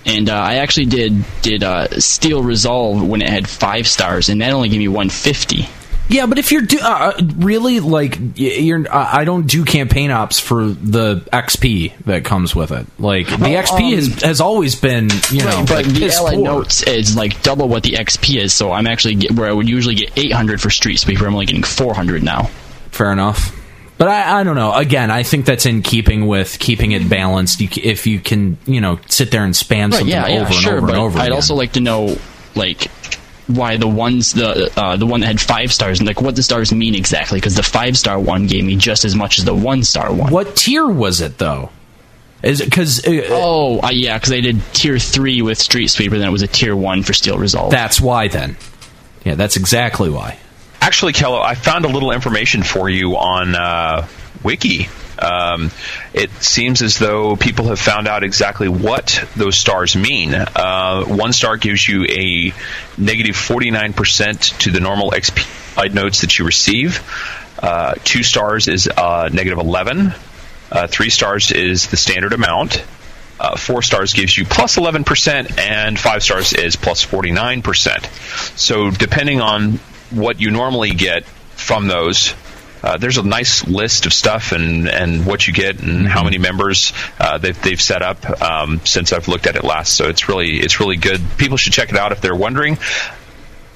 And uh, I actually did did uh, Steel Resolve when it had five stars, and that only gave me 150. Yeah, but if you're do- uh, really like you're, uh, I don't do campaign ops for the XP that comes with it. Like the Well, XP um, has has always been, you know, Right, but like the Allied poor. Notes is like double what the XP is, so I'm actually get, where I would usually get 800 for Street Sweeper, I'm only getting 400 now. Fair enough. But I, I don't know. Again, I think that's in keeping with keeping it balanced. You, if you can, you know, sit there and spam Right, something yeah, over yeah, and sure, over and over. I'd again. also like to know, like, why the ones the uh, the one that had five stars and like what the stars mean exactly because the five star one gave me just as much as the one star one. what tier was it though? Is it because uh, Oh, uh, yeah, because I did tier three with Street Sweeper, then it was a tier one for Steel Resolve. that's why then? Yeah, that's exactly why. Actually, Kello, I found a little information for you on uh, Wiki. Um, it seems as though people have found out exactly what those stars mean. Uh, one star gives you a negative 49% to the normal XP notes that you receive. Uh, two stars is uh, negative 11. Uh, three stars is the standard amount. Uh, four stars gives you plus 11%, and five stars is plus 49%. So, depending on what you normally get from those, uh, there's a nice list of stuff and, and what you get and how many members uh, they've, they've set up um, since I've looked at it last. So it's really it's really good. People should check it out if they're wondering.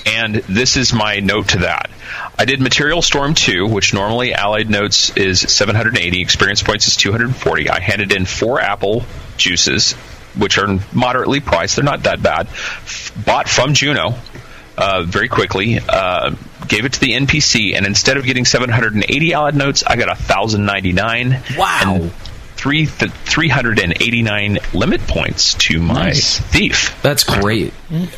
And this is my note to that. I did Material Storm 2, which normally Allied Notes is 780, Experience Points is 240. I handed in four apple juices, which are moderately priced. They're not that bad. F- bought from Jeuno uh, very quickly. Uh, gave it to the NPC, and instead of getting 780 Allied Notes, I got 1,099. Wow. And three th- 389 limit points to my Nice. thief. That's great.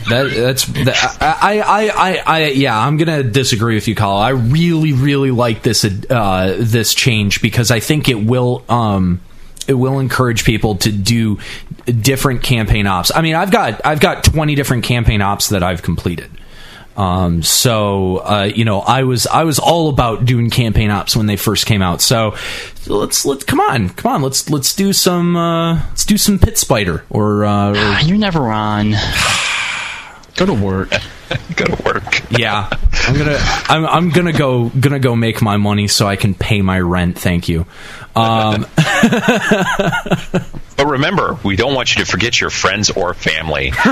That that's that, I, I I I yeah. I'm gonna disagree with you, Kyle. I really really like this uh, this change because I think it will um it will encourage people to do different campaign ops. I mean, I've got I've got 20 different campaign ops that I've completed. Um, so uh, you know, I was I was all about doing campaign ops when they first came out. So let's let's come on, come on, let's let's do some uh, let's do some pit spider or, uh, or Ah, You're never on. [sighs] Go to work. [laughs] Go to work. yeah i'm gonna I'm, I'm gonna go gonna go make my money so i can pay my rent thank you um [laughs] But remember, we don't want you to forget your friends or family. [laughs]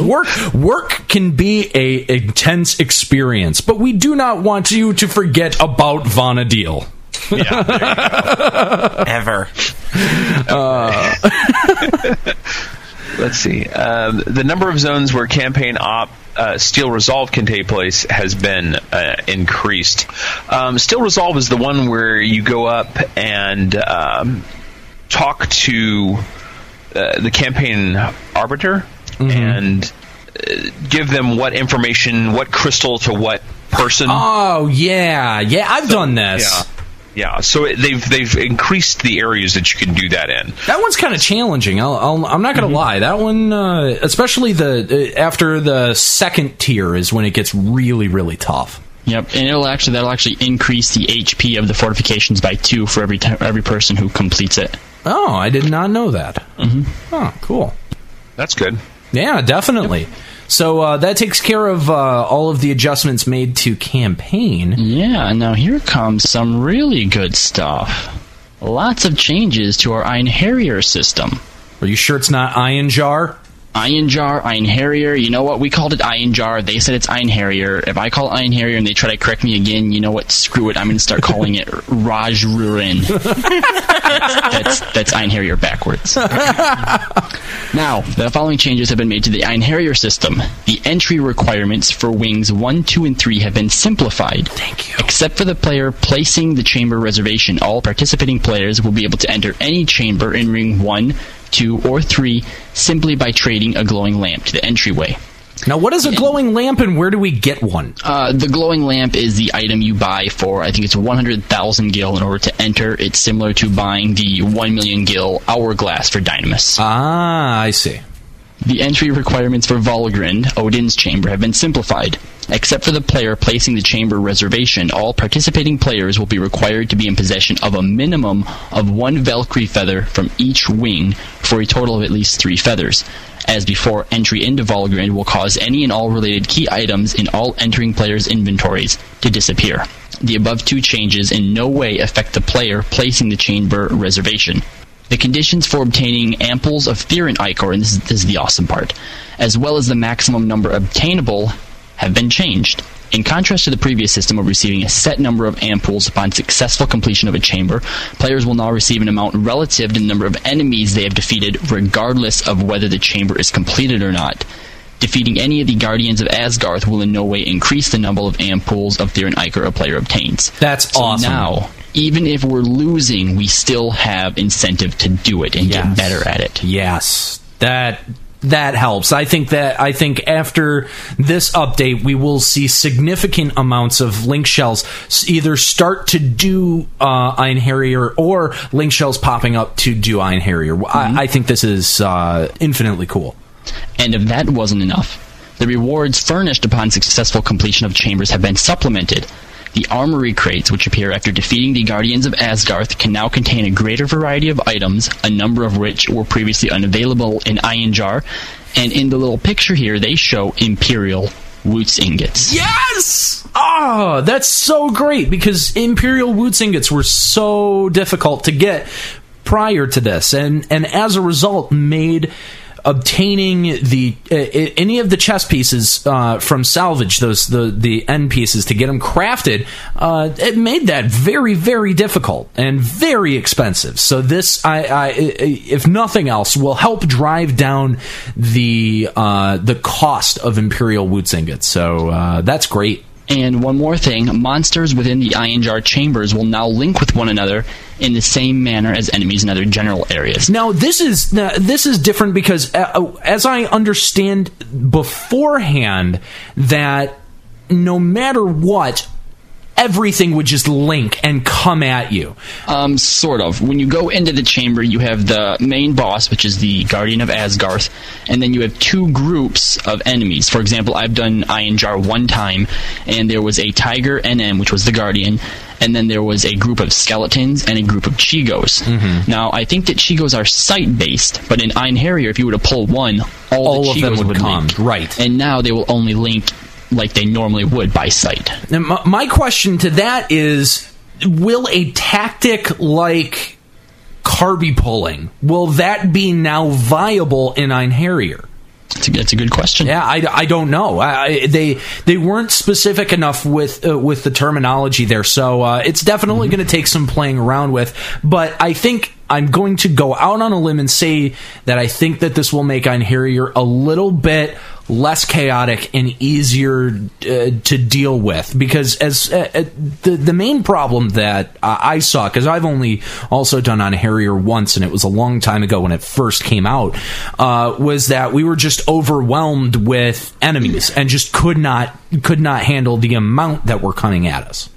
work work can be a intense experience but we do not want you to forget about Vana'diel yeah, there you go. [laughs] Ever. Let's see. Um, the number of zones where campaign op uh, Steel Resolve can take place has been uh, increased. Um, Steel Resolve is the one where you go up and um, talk to uh, the campaign arbiter and uh, give them what information, what crystal to what person. oh yeah yeah i've done this yeah. Yeah, so it, they've they've increased the areas that you can do that in. that one's kind of challenging I'll, I'll, i'm not gonna lie that one uh, especially the uh, after the second tier is when it gets really really tough Yep, and it'll actually that'll actually increase the HP of the fortifications by two for every t- every person who completes it. oh i did not know that mm-hmm. oh cool That's good. Yeah, definitely. So uh, that takes care of uh, all of the adjustments made to campaign. Yeah, now here comes some really good stuff. Lots of changes to our Iron Harrier system. Are you sure it's not Iron Jar? Iron Jar, Iron Harrier. You know what? We called it Iron Jar. They said it's Iron Harrier. If I call it Iron Harrier and they try to correct me again, you know what? Screw it. I'm going to start calling it [laughs] Raj Ruin. [laughs] that's that's Iron Harrier backwards. [laughs] now, the following changes have been made to the Harrier system. The entry requirements for wings 1, 2, and 3 have been simplified. Thank you. Except for the player placing the chamber reservation, all participating players will be able to enter any chamber in ring 1, 2, or 3 simply by trading a glowing lamp to the entryway. Now, what is a glowing lamp and where do we get one? Uh, the glowing lamp is the item you buy for, I think it's 100,000 gil in order to enter. It's similar to buying the 1 million gil hourglass for Dynamis. Ah, I see. The entry requirements for Volgrind, Odin's chamber, have been simplified. Except for the player placing the chamber reservation, all participating players will be required to be in possession of a minimum of one Valkyrie feather from each wing for a total of at least three feathers. As before, entry into Volgrind will cause any and all related key items in all entering players' inventories to disappear. The above two changes in no way affect the player placing the chamber reservation. The conditions for obtaining ampoules of Therion Ichor, and this is, this is the awesome part, as well as the maximum number obtainable, have been changed. In contrast to the previous system of receiving a set number of ampules upon successful completion of a chamber, players will now receive an amount relative to the number of enemies they have defeated, regardless of whether the chamber is completed or not. Defeating any of the Guardians of Asgarth will in no way increase the number of ampoules of Therion Ichor a player obtains. That's So awesome. now, even if we're losing, we still have incentive to do it and Yes. get better at it. Yes, that that helps. I think that I think after this update, we will see significant amounts of link shells either start to do uh, Iron Harrier or link shells popping up to do Iron Harrier. I, I think this is uh, infinitely cool. And if that wasn't enough, the rewards furnished upon successful completion of chambers have been supplemented. The armory crates, which appear after defeating the Guardians of Asgarth, can now contain a greater variety of items, a number of which were previously unavailable in Iron Jar. And in the little picture here, they show Imperial Wootz ingots. Yes! Ah, that's so great because Imperial Wootz ingots were so difficult to get prior to this, and and as a result, made obtaining the uh, any of the chess pieces uh, from salvage, those the the end pieces to get them crafted, uh, it made that very very difficult and very expensive. So this, I, I if nothing else, will help drive down the uh, the cost of Imperial Wootz ingots. So uh, that's great. And one more thing monsters within the Iron Jar chambers will now link with one another in the same manner as enemies in other general areas. Now this is now, this is different because uh, as I understand beforehand that no matter what everything would just link and come at you. Um, sort of. When you go into the chamber, you have the main boss, which is the Guardian of Asgarth, and then you have two groups of enemies. For example, I've done Iron Jar one time, and there was a Tiger NM, which was the Guardian, and then there was a group of skeletons and a group of Chigoes. Mm-hmm. Now, I think that Chigoes are sight based, but in Iron Harrier, if you were to pull one, all, All the of them Chigoes would come, link. right. And now they will only link like they normally would by sight. Now, my, my question to that is: Will a tactic like carby pulling will that be now viable in Ein Harrier? That's a, a good question. Yeah, I, I don't know. I, they they weren't specific enough with uh, with the terminology there, so uh, it's definitely going to take some playing around with. But I think I'm going to go out on a limb and say that I think that this will make Ein Harrier a little bit less chaotic and easier uh, to deal with because as uh, uh, the the main problem that I saw because I've only also done on Harrier once and it was a long time ago when it first came out uh, was that we were just overwhelmed with enemies and just could not could not handle the amount that were coming at us.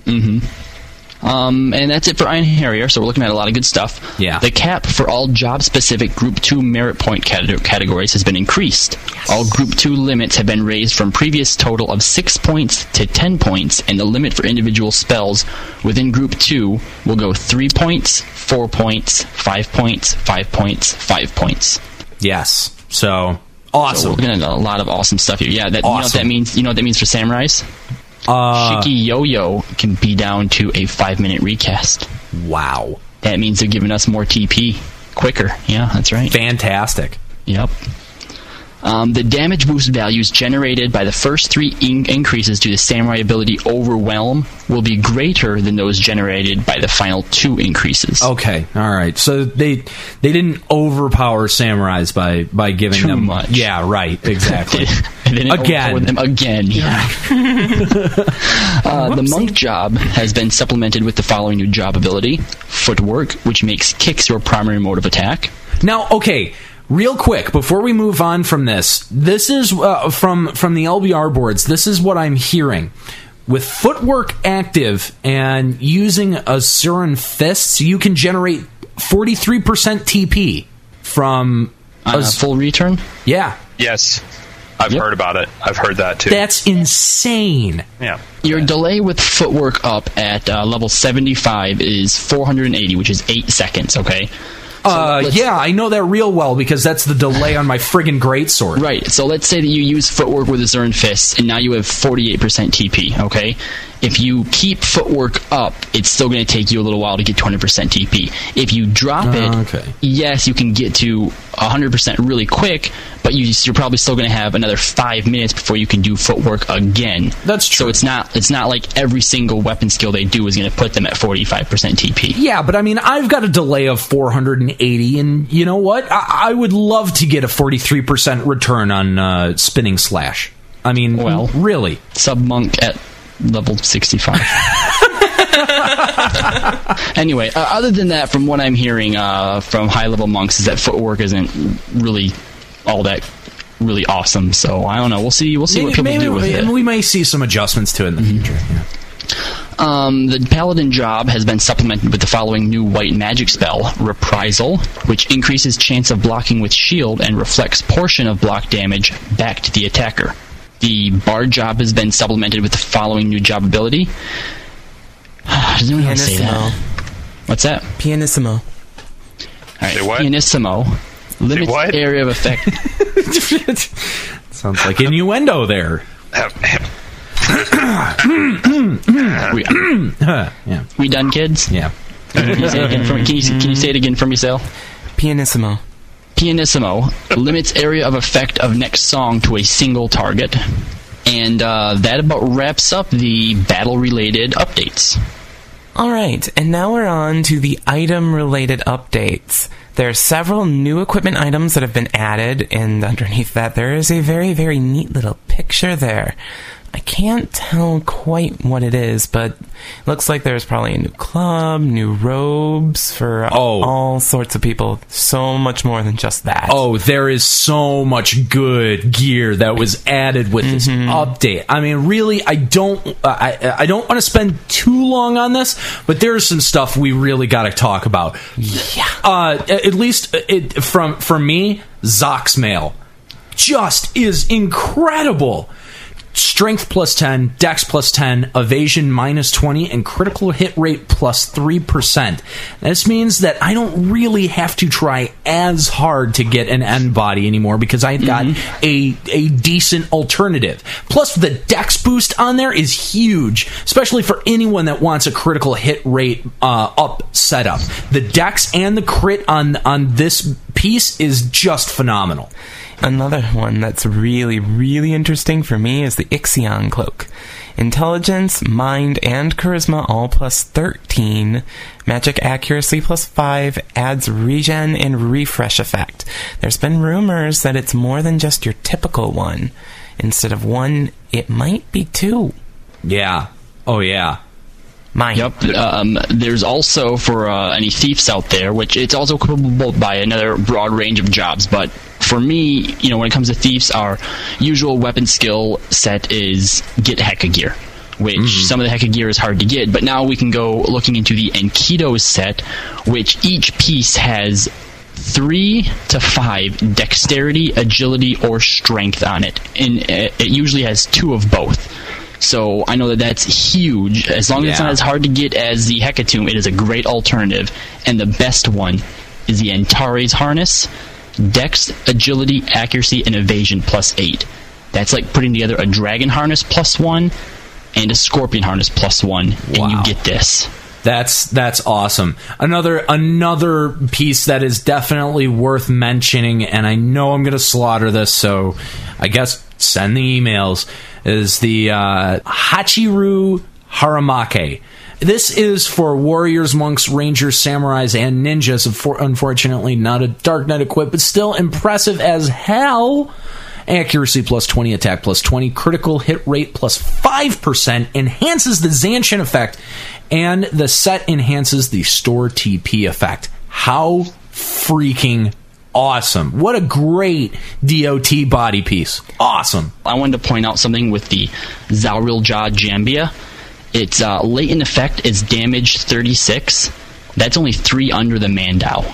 Um, and that's it for Ian Harrier, so we're looking at a lot of good stuff. Yeah. The cap for all job specific Group 2 merit point categories has been increased. All Group 2 limits have been raised from previous total of 6 points to 10 points, and the limit for individual spells within Group 2 will go 3 points, 4 points, 5 points, 5 points, 5 points. Yes, so So awesome. we're looking at a lot of awesome stuff here. Yeah, that, you know what that means? You know what that means for samurais? Uh, Shikikoyo can be down to a 5 minute recast. wow, That means they're giving us more TP quicker. Yeah, that's right. fantastic. Yep. Um, the damage boost values generated by the first three in- increases to the samurai ability Overwhelm will be greater than those generated by the final two increases. Okay, all right. So they they didn't overpower samurais by by giving Too them much. Yeah, right. [laughs] Exactly. [laughs] And then Again. them again. Yeah. [laughs] uh, the monk job has been supplemented with the following new job ability: footwork, which makes kicks your primary mode of attack. now, okay. Real quick, before we move on from this, this is uh, from from the LBR boards. This is what I'm hearing. With footwork active and using Asuran fists, you can generate 43% TP from On a Az- full return. yeah. Yes, I've Yep. heard about it. I've heard that too. That's insane. yeah. Your delay with footwork up at uh, level 75 is 480, which is 8 seconds, okay? So Uh, yeah, I know that real well because that's the delay on my friggin' greatsword. Right, so let's say that you use footwork with Asuran Fist, and now you have 48% TP, okay? If you keep footwork up, it's still going to take you a little while to get to 100% TP. If you drop it, Oh, okay. yes, you can get to 100% really quick, but you, you're probably still going to have another five minutes before you can do footwork again. That's true. So it's not it's not like every single weapon skill they do is going to put them at 45% TP. Yeah, but I mean, I've got a delay of 480, and you know what? I, I would love to get a 43% return on uh, spinning slash. I mean, Well. really? sub monk at level 65. [laughs] anyway, uh, other than that, from what I'm hearing uh, from high level monks, is that footwork isn't really all that really awesome. So I don't know. We'll see. We'll see what people do with we, it. we may see some adjustments to it in the future. Yeah. Um, the paladin job has been supplemented with the following new white magic spell, Reprisal, which increases chance of blocking with shield and reflects portion of block damage back to the attacker. The bard job has been supplemented with the following new job ability. [sighs] Does anyone else say that? What's that? Pianissimo. All right, Say what? Pianissimo limits what? area of effect. [laughs] Sounds like innuendo there. we, [coughs] yeah, we done, kids? yeah. Can you say it again for me? Can you, can you say it again for me, Sal? Pianissimo. Pianissimo limits area of effect of next song to a single target. And uh, that about wraps up the battle related updates. All right, and now we're on to the item related updates. There are several new equipment items that have been added, and underneath that, there is a very, very neat little picture there. I can't tell quite what it is, but it looks like there's probably a new club, new robes for Oh. all sorts of people. So much more than just that. Oh, there is so much good gear that was added with this update. I mean, really, I don't, I, I don't want to spend too long on this, but there's some stuff we really got to talk about. yeah. Uh, at least it, from for me, Zox Mail just is incredible. Strength plus 10, dex plus 10, evasion minus 20, and critical hit rate plus 3%. This means that I don't really have to try as hard to get an end body anymore because I've got a, a decent alternative. Plus, the dex boost on there is huge, especially for anyone that wants a critical hit rate uh, up setup. The dex and the crit on, on this piece is just phenomenal. Another one that's really, really interesting for me is the Ixion cloak. Intelligence, mind, and charisma all plus 13. Magic accuracy plus 5 adds regen and refresh effect. There's been rumors that it's more than just your typical one. Instead of one, it might be two. Yeah. Oh, yeah. Yep. Um, there's also for uh, any thieves out there, which it's also equipable by another broad range of jobs. But for me, you know, when it comes to thieves, our usual weapon skill set is get Heka gear, which some of the Heka gear is hard to get. But now we can go looking into the Enkidu set, which each piece has three to five dexterity, agility, or strength on it, and uh, it usually has two of both. So I know that that's huge. As long as it's not as hard to get as the Hecatomb, it is a great alternative. And the best one is the Antares harness. Dex, agility, accuracy, and evasion plus eight. That's like putting together a dragon harness plus one and a scorpion harness plus one, and Wow. you get this. That's that's awesome. Another another piece that is definitely worth mentioning, and I know I'm going to slaughter this, so I guess send the emails. Is the uh, Hachiryu Haramaki. This is for warriors, monks, rangers, samurais, and ninjas. Unfortunately, not a Dark Knight equipped, but still impressive as hell. Accuracy plus 20, attack plus 20, critical hit rate plus 5%, enhances the Zanshin effect, and the set enhances the store TP effect. How freaking awesome. What a great DOT body piece. Awesome. I wanted to point out something with the Zauril Jaw Jambia. Its uh, latent effect is damage 36. That's only three under the Mandau.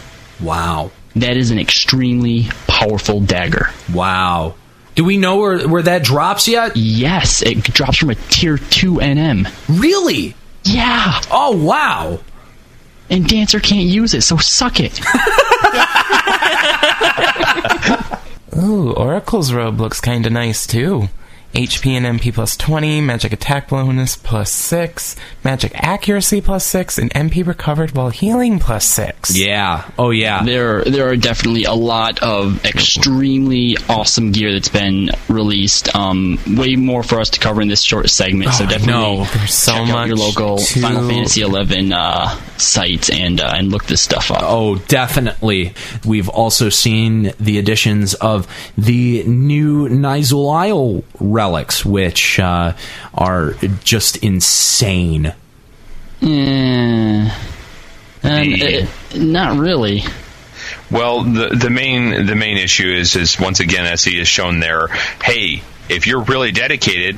Wow. That is an extremely powerful dagger. Wow. Do we know where, where that drops yet? Yes, it drops from a tier 2 NM. Really? Yeah, Oh, wow. And Dancer can't use it, so suck it. [laughs] Ooh, Oracle's robe looks kinda nice too. HP and MP plus 20, magic attack bonus plus 6, magic accuracy plus 6, and MP recovered while healing plus 6. Yeah. Oh, yeah. there, there are definitely a lot of extremely awesome gear that's been released. Um, way more for us to cover in this short segment. so Oh, I definitely know. There's so check out your local to- Final Fantasy XI uh, sites and uh, and look this stuff up. Oh, definitely. We've also seen the additions of the new Nyzul Isle relics, which uh, are just insane. Eh, um, The- eh, not really. Well, the the main the main issue is is once again as he has shown there. Hey, if you're really dedicated,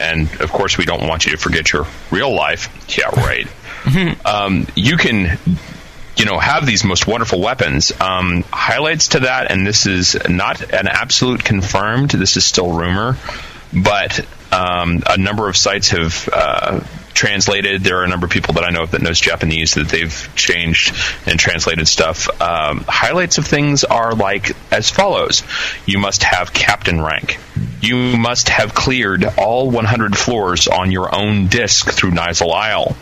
and of course we don't want you to forget your real life. Yeah, right. [laughs] um, you can. You know, have these most wonderful weapons. Um, highlights to that, and this is not an absolute confirmed. This is still rumor, but um, a number of sites have uh, translated. There are a number of people that I know of that knows Japanese that they've changed and translated stuff. Um, highlights of things are like as follows: You must have captain rank. You must have cleared all 100 floors on your own disc through Nyzul Isle.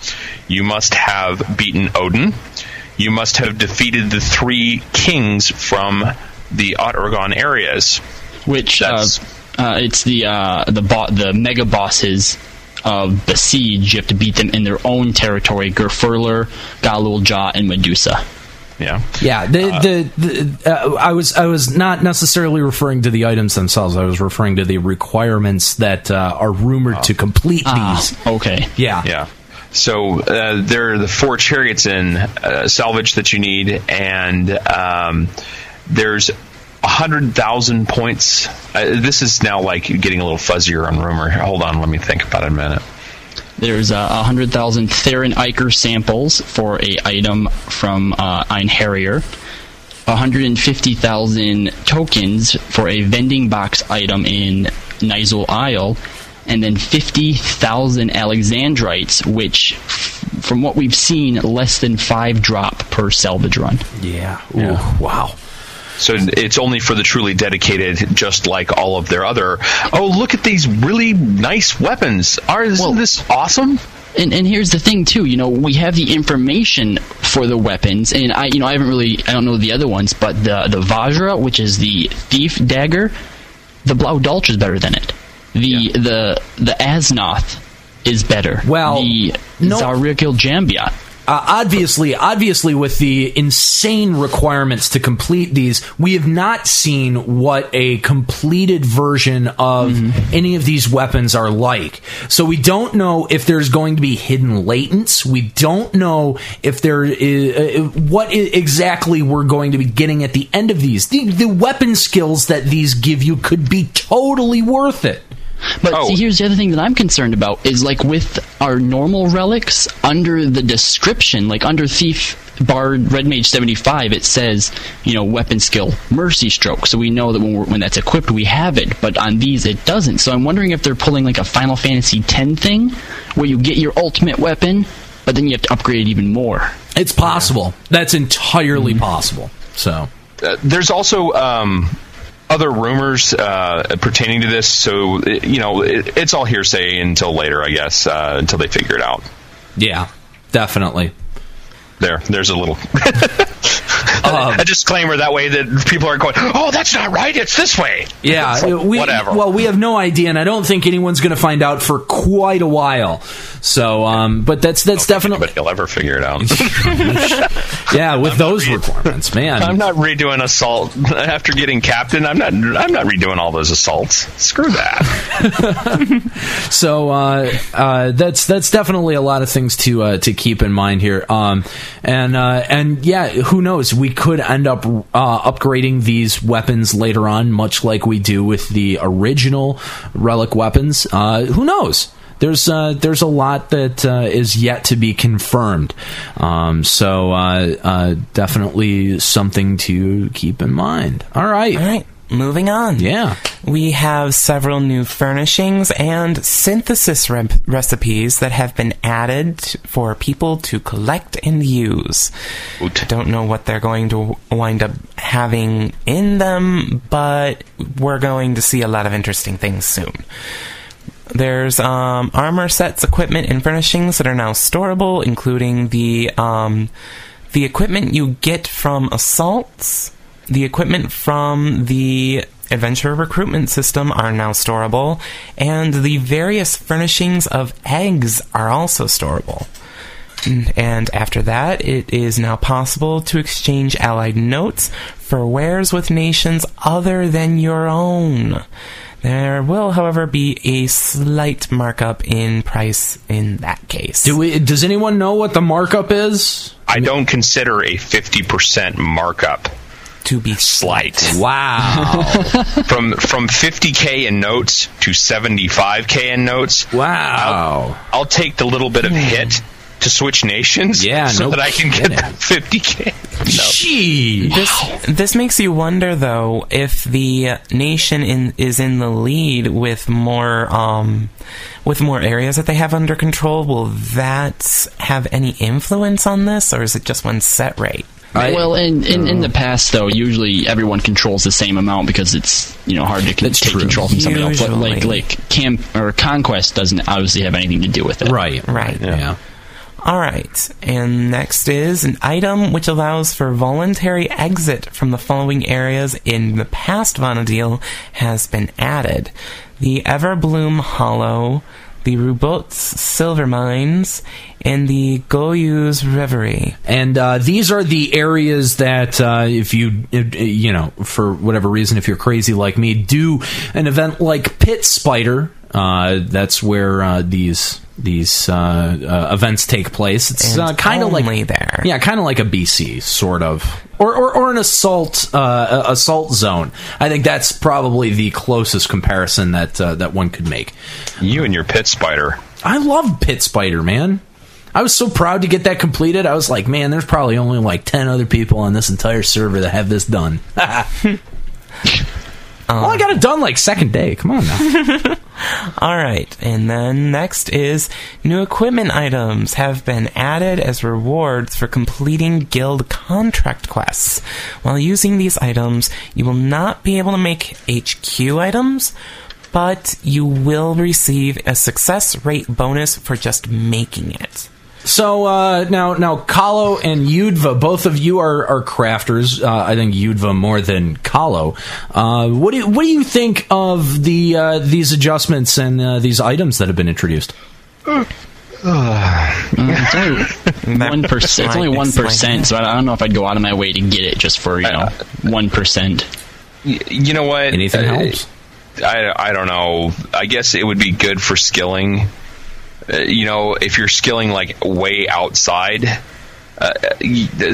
You must have beaten Odin. You must have defeated the three kings from the Aht Urhgan areas. which uh, uh, it's the uh, the bo- the mega bosses of the siege. You have to beat them in their own territory: Gurfurlur, Galul Jah, and Medusa. Yeah. Yeah, the the, the uh, I was I was not necessarily referring to the items themselves. I was referring to the requirements that uh, are rumored to complete these. Okay. Yeah, Yeah. So uh, there are the four chariots in uh, salvage that you need, and um, there's a hundred thousand points. Uh, this is now like getting a little fuzzier on rumor. Hold on, let me think about it a minute. There's uh, 100,000 Therion Ichor samples for a item from uh, Ein Harrier. 150,000 tokens for a vending box item in Nyzul Isle. And then 50,000 Alexandrites, which, f- from what we've seen, less than 5 drop per salvage run. yeah, Ooh, wow. So it's only for the truly dedicated, just like all of their other. Oh, look at these really nice weapons! Are isn't Well- this awesome? And, and here's the thing too, you know, we have the information for the weapons, and I, you know, I haven't really, I don't know the other ones, but the the Vajra, which is the thief dagger, the Blau Dolch is better than it. The the the Asnoth is better. Well, the no- Zarikil Jambiat. Uh, obviously, obviously, with the insane requirements to complete these, we have not seen what a completed version of any of these weapons are like. So we don't know if there's going to be hidden latents. We don't know if there is uh, what i- exactly we're going to be getting at the end of these. The, the weapon skills that these give you could be totally worth it. But Oh. see, here's the other thing that I'm concerned about is like with our normal relics under the description, like under Thief Bard Red Mage 75, it says you know weapon skill Mercy Stroke, so we know that when we're, when that's equipped we have it. But on these it doesn't. So I'm wondering if they're pulling like a Final Fantasy X thing, where you get your ultimate weapon, but then you have to upgrade it even more. It's possible. That's entirely possible. So. Uh, there's also um, other rumors uh, pertaining to this, so it, you know it, it's all hearsay until later, I guess, uh, until they figure it out. Yeah, definitely. There, there's a little [laughs] a disclaimer that way that people are going, "Oh, that's not right. It's this way." Yeah, like, we, whatever. Well, we have no idea, and I don't think anyone's going to find out for quite a while. So, um, but that's that's definitely but he'll ever figure it out. [laughs] yeah. With those read- requirements, man. I'm not redoing assault [laughs] after getting captain. I'm not. I'm not redoing all those assaults. Screw that. [laughs] So uh, uh, that's that's definitely a lot of things to uh, to keep in mind here. Um, and uh, and yeah, who knows? We could end up uh, upgrading these weapons later on, much like we do with the original relic weapons. Uh, who knows? There's uh, there's a lot that uh, is yet to be confirmed. Um, so uh, uh, definitely something to keep in mind. All right. All right, moving on. Yeah. We have several new furnishings and synthesis rep- recipes that have been added for people to collect and use. Oot. Don't know what they're going to wind up having in them, but we're going to see a lot of interesting things soon. There's um, armor sets, equipment, and furnishings that are now storable, including the um, the equipment you get from assaults, the equipment from the adventure recruitment system are now storable, and the various furnishings of eggs are also storable. And after that, it is now possible to exchange allied notes for wares with nations other than your own. There will, however, be a slight markup in price in that case. Do we? Does anyone know what the markup is? I don't consider a 50% markup to be slight. Wow. [laughs] from from 50k in notes to 75k in notes. wow. I'll take the little bit of hit to switch nations Yeah, [laughs] so no that I can kidding. get that 50k. Gee. This this makes you wonder though if the nation in is in the lead with more um with more areas that they have under control. Will that have any influence on this, or is it just one set rate? I- well, in, in, in the past, though, usually everyone controls the same amount because it's you know hard to con- take true. control from somebody else. But like like camp or conquest doesn't obviously have anything to do with it. Right. Right. Yeah. Alright, and next is an item which allows for voluntary exit from the following areas in the past Vana'diel has been added. The Everbloom Hollow, the Ruhotz Silver Mines, and the Ghoyu's Reverie. And uh, these are the areas that, uh, if you, uh, you know, for whatever reason, if you're crazy like me, do an event like Pit Spider. Uh, that's where uh, these these uh, uh, events take place. It's uh, kind of like there. yeah, kind of like a BC sort of, or or, or an assault uh, assault zone. I think that's probably the closest comparison that uh, that one could make. You and your pit spider. I love Pit Spider, man. I was so proud to get that completed. I was like, man, there's probably only like 10 other people on this entire server that have this done. [laughs] Uh, well, I got it done like second day. Come on now. [laughs] Alright, and then next is new equipment items have been added as rewards for completing guild contract quests. While using these items, you will not be able to make HQ items, but you will receive a success rate bonus for just making it. So uh, now, now, Kahlo and Gyudva, both of you are, are crafters. Uh, I think Gyudva more than Kahlo. Uh, what do you, what do you think of the uh, these adjustments and uh, these items that have been introduced? It's only one percent. It's only one percent, so I I don't know if I'd go out of my way to get it just for you know one percent. You know what? Anything Uh, helps. I, I don't know. I guess it would be good for skilling. Uh, you know, if you're skilling like way outside, uh,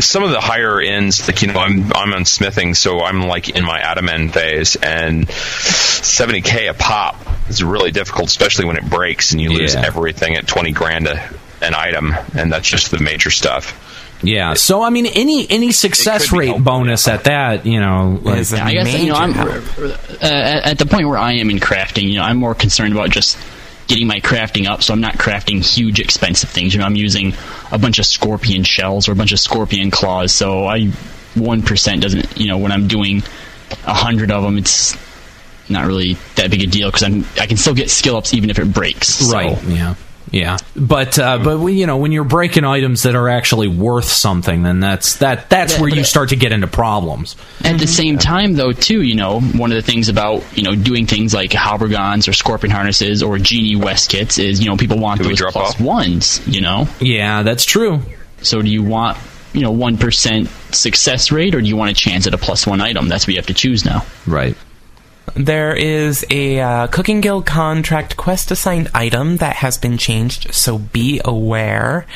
some of the higher ends, like you know, I'm I'm on smithing, so I'm like in my adamant phase, and 70k a pop is really difficult, especially when it breaks and you lose Yeah. everything at 20 grand a, an item, and that's just the major stuff. Yeah. So I mean, any any success It could be rate bonus at that, you know, like, Is a I guess you know I'm uh, at, at the point where I am in crafting. You know, I'm more concerned about just getting my crafting up, so I'm not crafting huge expensive things. You know, I'm using a bunch of scorpion shells or a bunch of scorpion claws, so I one percent doesn't. You know, when I'm doing a hundred of them, it's not really that big a deal because I'm I can still get skill ups even if it breaks. So- Right. Yeah. Yeah. But uh, but when, you know when you're breaking items that are actually worth something, then that's that that's Yeah, where you start to get into problems. At the same time, though, too, you know, one of the things about you know doing things like Haubergeons or Scorpion harnesses or Genie West kits is you know people want Do those drop plus off? ones. You know, Yeah, that's true. so do you want you know one percent success rate or do you want a chance at a plus one item? That's what you have to choose now. Right. There is a uh, Cooking Guild contract quest assigned item that has been changed, so be aware.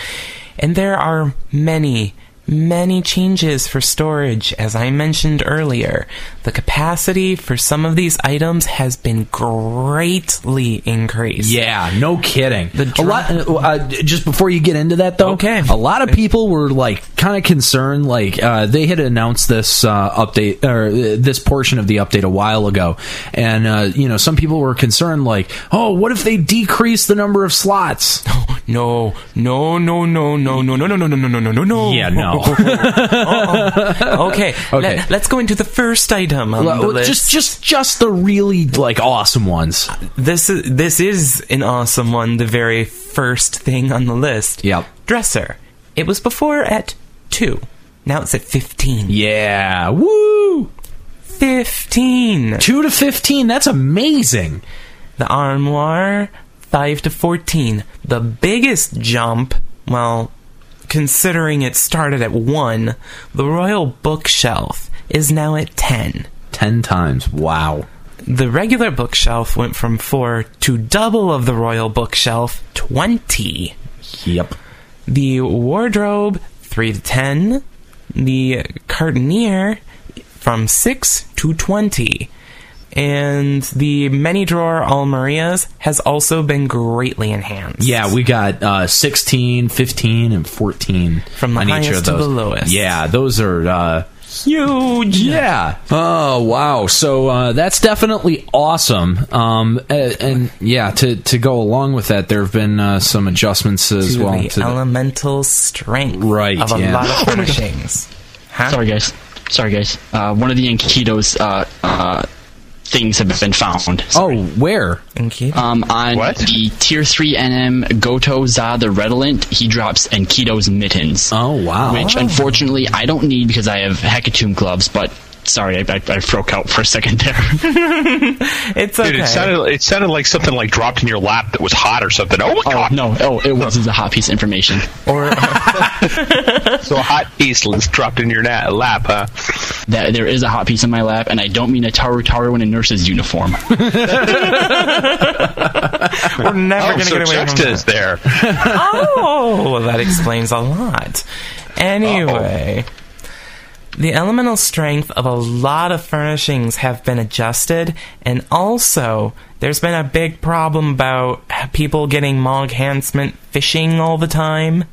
And there are many, many changes for storage, as I mentioned earlier. The capacity for some of these items has been greatly increased. Yeah, no kidding. The a lot. Uh, uh, just before you get into that, though, Okay. A lot of people were like kind of concerned. Like uh, they had announced this uh, update or uh, this portion of the update a while ago, and uh, you know some people were concerned. Like, oh, what if they decrease the number of slots? No, no, no, no, no, no, no, no, no, no, no, no, no, no, no. Yeah, no. Oh. [laughs] okay, [laughs] Okay. Let, us go into the first item on the list. just just just the really like awesome ones. This is this is an awesome one. The very first thing on the list. Yep. Dresser. It was before at two. Now it's at fifteen. Yeah, woo! Fifteen. Two to fifteen. That's amazing. The armoire five to fourteen. The biggest jump. Well, considering it started at one, the royal bookshelf is now at ten. Ten times. Wow. The regular bookshelf went from four to double of the royal bookshelf, twenty. Yep. The wardrobe, 3 to 10. The cartonnier, from 6 to 20. And the many drawer Almirahs has also been greatly enhanced. Yeah, we got uh, 16, 15, and 14 From the on each highest of to those. the lowest. Yeah, those are uh, huge. yeah. Oh wow! So uh, that's definitely awesome. Um, and, and yeah, to to go along with that, there have been uh, some adjustments as To well. the to the- elemental strength Right, of a yeah. lot of [laughs] furnishings. Huh? Sorry, guys. Sorry, guys. Uh, one of the Enkidu's uh, uh, things have been found. Oh, where? Thank you. Um, on What? the tier three NM Gotoh Zha the Redolent, he drops Enkidu's mittens. Oh, wow. Which unfortunately I don't need because I have Hecatomb gloves, but sorry, I, I, I broke out for a second there. [laughs] it's okay. Dude, it sounded it sounded like something like dropped in your lap that was hot or something. Oh my oh god! no, oh it was a hot piece of information. [laughs] or [laughs] So a hot piece was dropped in your na- lap, huh? That there is a hot piece in my lap, and I don't mean a Taru Taru in a nurse's uniform. we're never Oh, gonna so get away from Juxta is that. there. Oh, that explains a lot. Anyway, the elemental strength of a lot of furnishings have been adjusted, and also there's been a big problem about people getting Moghancement fishing all the time.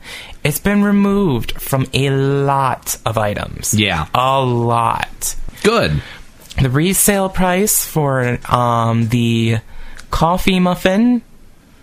It's been removed from a lot of items. Yeah. a lot. Good. The resale price for um, the coffee muffin,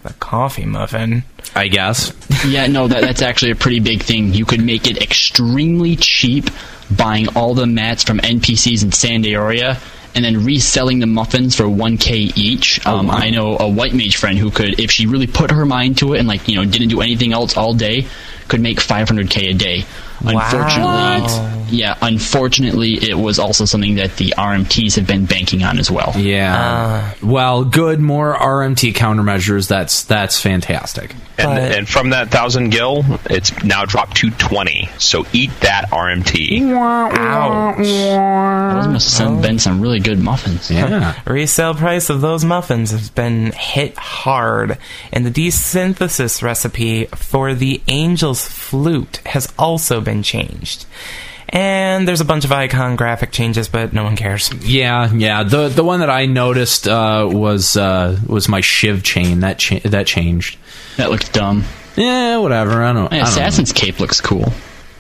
the coffee muffin, I guess. yeah, no, that, that's actually a pretty big thing. You could make it extremely cheap buying all the mats from NPCs in San d'Oria and then reselling the muffins for 1k each. Um, I know a white mage friend who could, if she really put her mind to it and like you know didn't do anything else all day, could make 500k a day. Unfortunately, yeah, unfortunately, it was also something that the RMTs have been banking on as well. Yeah. Uh. well, good. More RMT countermeasures. That's that's fantastic. And, But- and from that thousand gil, it's now dropped to twenty. So eat that RMT. ouch. Those must have oh. been some really good muffins. Yeah. [laughs] Resale price of those muffins has been hit hard, and the desynthesis recipe for the Angel's Flute has also been changed. And there's a bunch of icon graphic changes, but no one cares. Yeah, yeah. The the one that I noticed uh, was uh, was my shiv chain that cha- that changed. That looks dumb. Yeah, whatever. I don't. Hey, I don't know. Assassin's cape looks cool.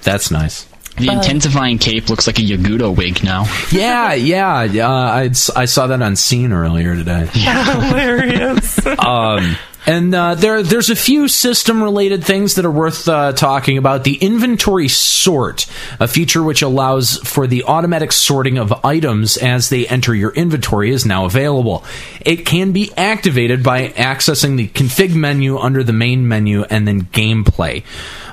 That's nice. The intensifying cape looks like a Yagudo wig now. [laughs] Yeah, yeah. yeah I I saw that on scene earlier today. Yeah. [laughs] Hilarious. Um, and uh, there, there's a few system-related things that are worth uh, talking about. The inventory sort, a feature which allows for the automatic sorting of items as they enter your inventory, is now available. It can be activated by accessing the config menu under the main menu and then gameplay.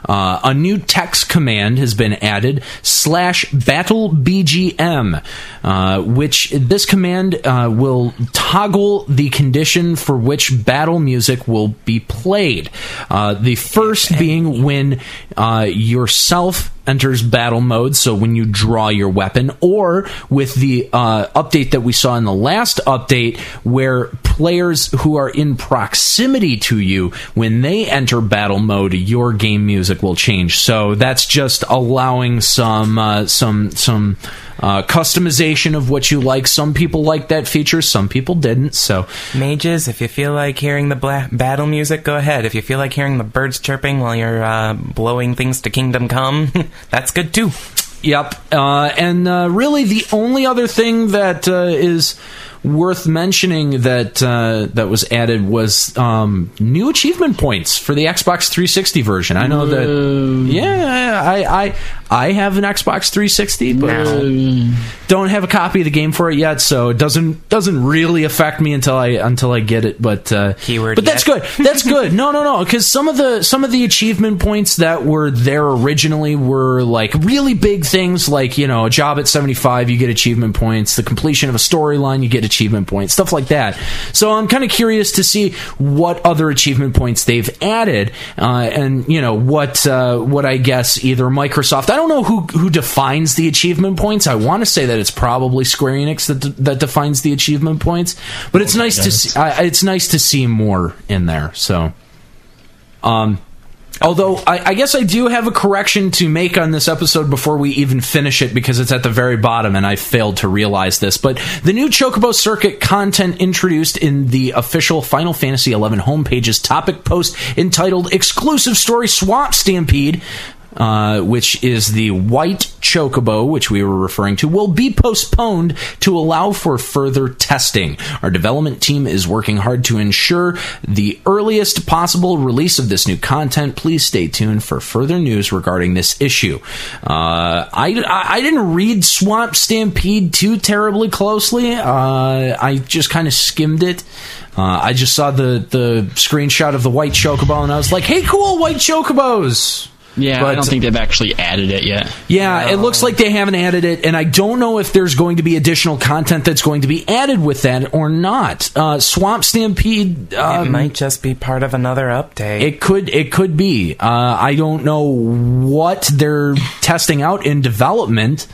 Uh, a new text command has been added slash battle bgm uh, which this command uh, will toggle the condition for which battle music will be played. Uh, the first being when uh, yourself enters battle mode so when you draw your weapon or with the uh, update that we saw in the last update where players who are in proximity to you when they enter battle mode your game music will change. So that's just allowing some uh, some some uh, customization of what you like some people like that feature some people didn't so Mages, if you feel like hearing the bla- battle music, go ahead. If you feel like hearing the birds chirping while you're uh, blowing things to Kingdom Come, [laughs] that's good too. Yep. Uh, and uh, really, the only other thing that uh, is worth mentioning that uh, that was added was um, new achievement points for the Xbox 360 version. I know that. Yeah, I I I have an Xbox 360, but don't have a copy of the game for it yet, so it doesn't doesn't really affect me until I until I get it. But uh, Keyword but that's yet. good. That's good. [laughs] No, no, no. Because some of the some of the achievement points that were there originally were like really big things, like you know, a job at seventy five, you get achievement points. The completion of a storyline, you get achievement points. Stuff like that. So I'm kind of curious to see what other achievement points they've added, uh, and you know what uh, what I guess either Microsoft. I don't know who who defines the achievement points. I want to say that it's probably Square Enix that that defines the achievement points, but it's nice to see. I, it's nice to see more in there. So, um, although I, I guess I do have a correction to make on this episode before we even finish it because it's at the very bottom and I failed to realize this. But the new Chocobo Circuit content introduced in the official Final Fantasy XI homepage's topic post entitled "Exclusive Story Swamp Stampede." Uh, which is the white chocobo, which we were referring to, will be postponed to allow for further testing. Our development team is working hard to ensure the earliest possible release of this new content. Please stay tuned for further news regarding this issue. Uh, I, I, didn't read Swamp Stampede too terribly closely. Uh, I just kind of skimmed it. Uh, I just saw the, the screenshot of the white chocobo and I was like, hey, cool, white chocobos! Yeah, But- I don't think they've actually added it yet. Yeah, it looks like they haven't added it, and I don't know if there's going to be additional content that's going to be added with that or not. Uh, Swamp Stampede, it um, might just be part of another update. it could it could be. Uh, I don't know what they're testing out in development.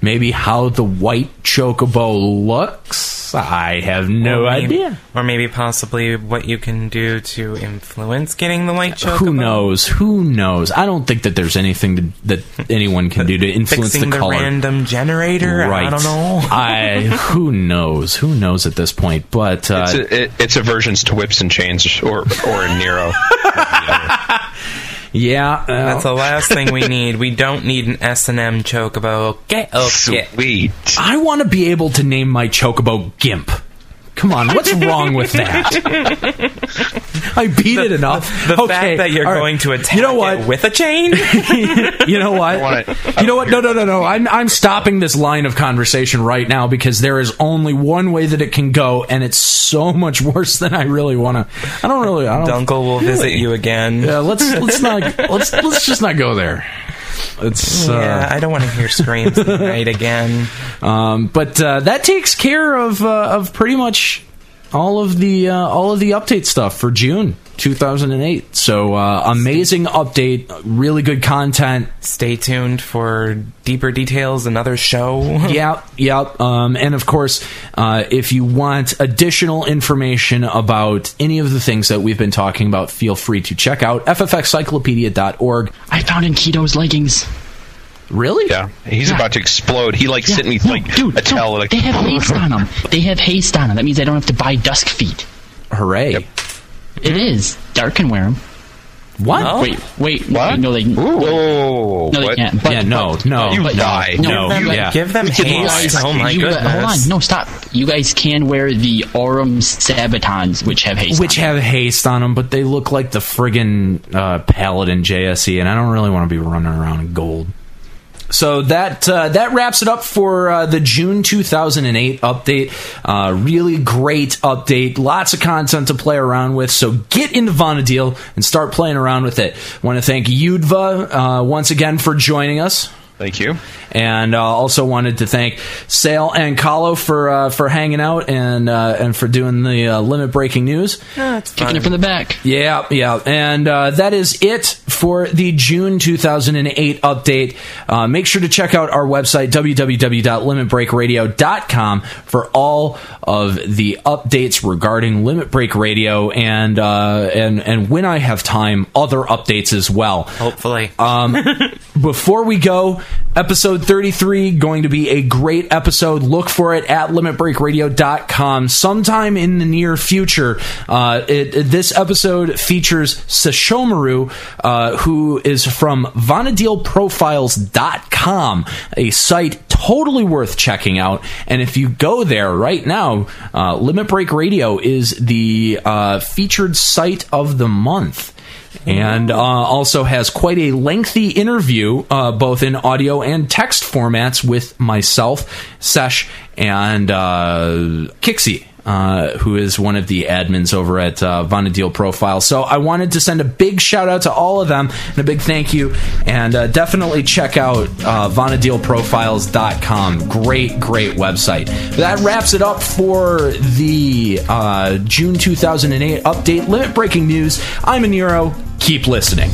Maybe how the white chocobo looks. I have no Or maybe- idea. Or maybe possibly what you can do to influence getting the white chocobo. Who knows? Who knows? I don't think that there's anything to, that anyone can do to [laughs] influence Fixing the the, color. random generator. Right. I don't know. [laughs] I who knows? Who knows at this point? But uh, It's, a, it, it's aversions to whips and chains or or a Nero. [laughs] yeah, uh, That's the last thing we need. We don't need an S and M chocobo. Get okay. Sweet. I want to be able to name my chocobo Gimp. Come on, what's [laughs] wrong with that? I beat it enough. The okay, fact that you're all right. going to attack You know what? it with a chain. [laughs] you know what? you know what? No, no, no, no. I'm I'm stopping this line of conversation right now because there is only one way that it can go, and it's so much worse than I really want to. I don't really. I don't. Dunkel will visit you again. Yeah, let's let's not [laughs] let's let's just not go there. It's uh, Yeah, I don't want to hear screams tonight again. [laughs] Um, but uh, that takes care of uh, of pretty much all of the uh, all of the update stuff for June 2008. So uh, amazing update, really good content. Stay tuned for deeper details. Another show. [laughs] Yeah, yep. Um, and of course, uh, if you want additional information about any of the things that we've been talking about, feel free to check out ffxiclopedia.org. I found Enkidu's leggings. Really? Yeah, he's Yeah. about to explode. He like Yeah, sent me no, like dude, a towel. no, like they have haste on them. They have haste on them. That means I don't have to buy dusk feet. Hooray! Yep. It is. Dark can wear them. What? No. Wait, wait, What? wait. No, they. Whoa! No, they what? can't. But, yeah, no, but- no, You but- lie. no, Give them, yeah. give them haste. lies. Oh my you goodness. hold on, no, stop. You guys can wear the Aurum Sabatons, which have haste. which on them. have haste on them, but they look like the friggin' uh, Paladin JSE, and I don't really want to be running around in gold. So that uh, that wraps it up for uh, the June 2008 update. Uh, really great update, lots of content to play around with. So get into Vana'diel and start playing around with it. Want to thank Gyudva uh, once again for joining us. Thank you. And uh, also wanted to thank Sale and Kahlo for uh, for hanging out and uh, and for doing the uh, limit breaking news. kicking it from the back. Yeah, yeah, and uh, that is it for the June 2008 update. Uh, make sure to check out our website www.limitbreakradio.com for all of the updates regarding Limit Break Radio and uh, and and when I have time, other updates as well. Hopefully. Um, [laughs] before we go, episode 33 going to be a great episode. Look for it at limitbreakradio.com sometime in the near future. Uh, it, it- this episode features Sashomaru, uh, who is from VanadielProfiles.com, a site totally worth checking out. And if you go there right now, uh, Limit Break Radio is the uh, featured site of the month and uh, also has quite a lengthy interview, uh, both in audio and text formats, with myself, Sesh, and uh, Kixie. Uh, who is one of the admins over at uh, Vana'diel Profile. So I wanted to send a big shout out to all of them and a big thank you. And uh, definitely check out uh, VanadielProfiles.com. Great, great website. That wraps it up for the uh, June 2008 update. Limit breaking news. I'm a Nero. Keep listening.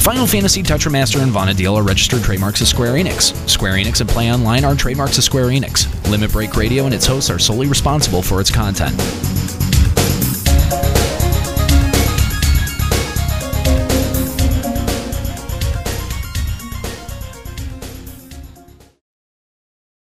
Final Fantasy, Tetramaster, and Vana'diel are registered trademarks of Square Enix. Square Enix and Play Online are trademarks of Square Enix. Limit Break Radio and its hosts are solely responsible for its content.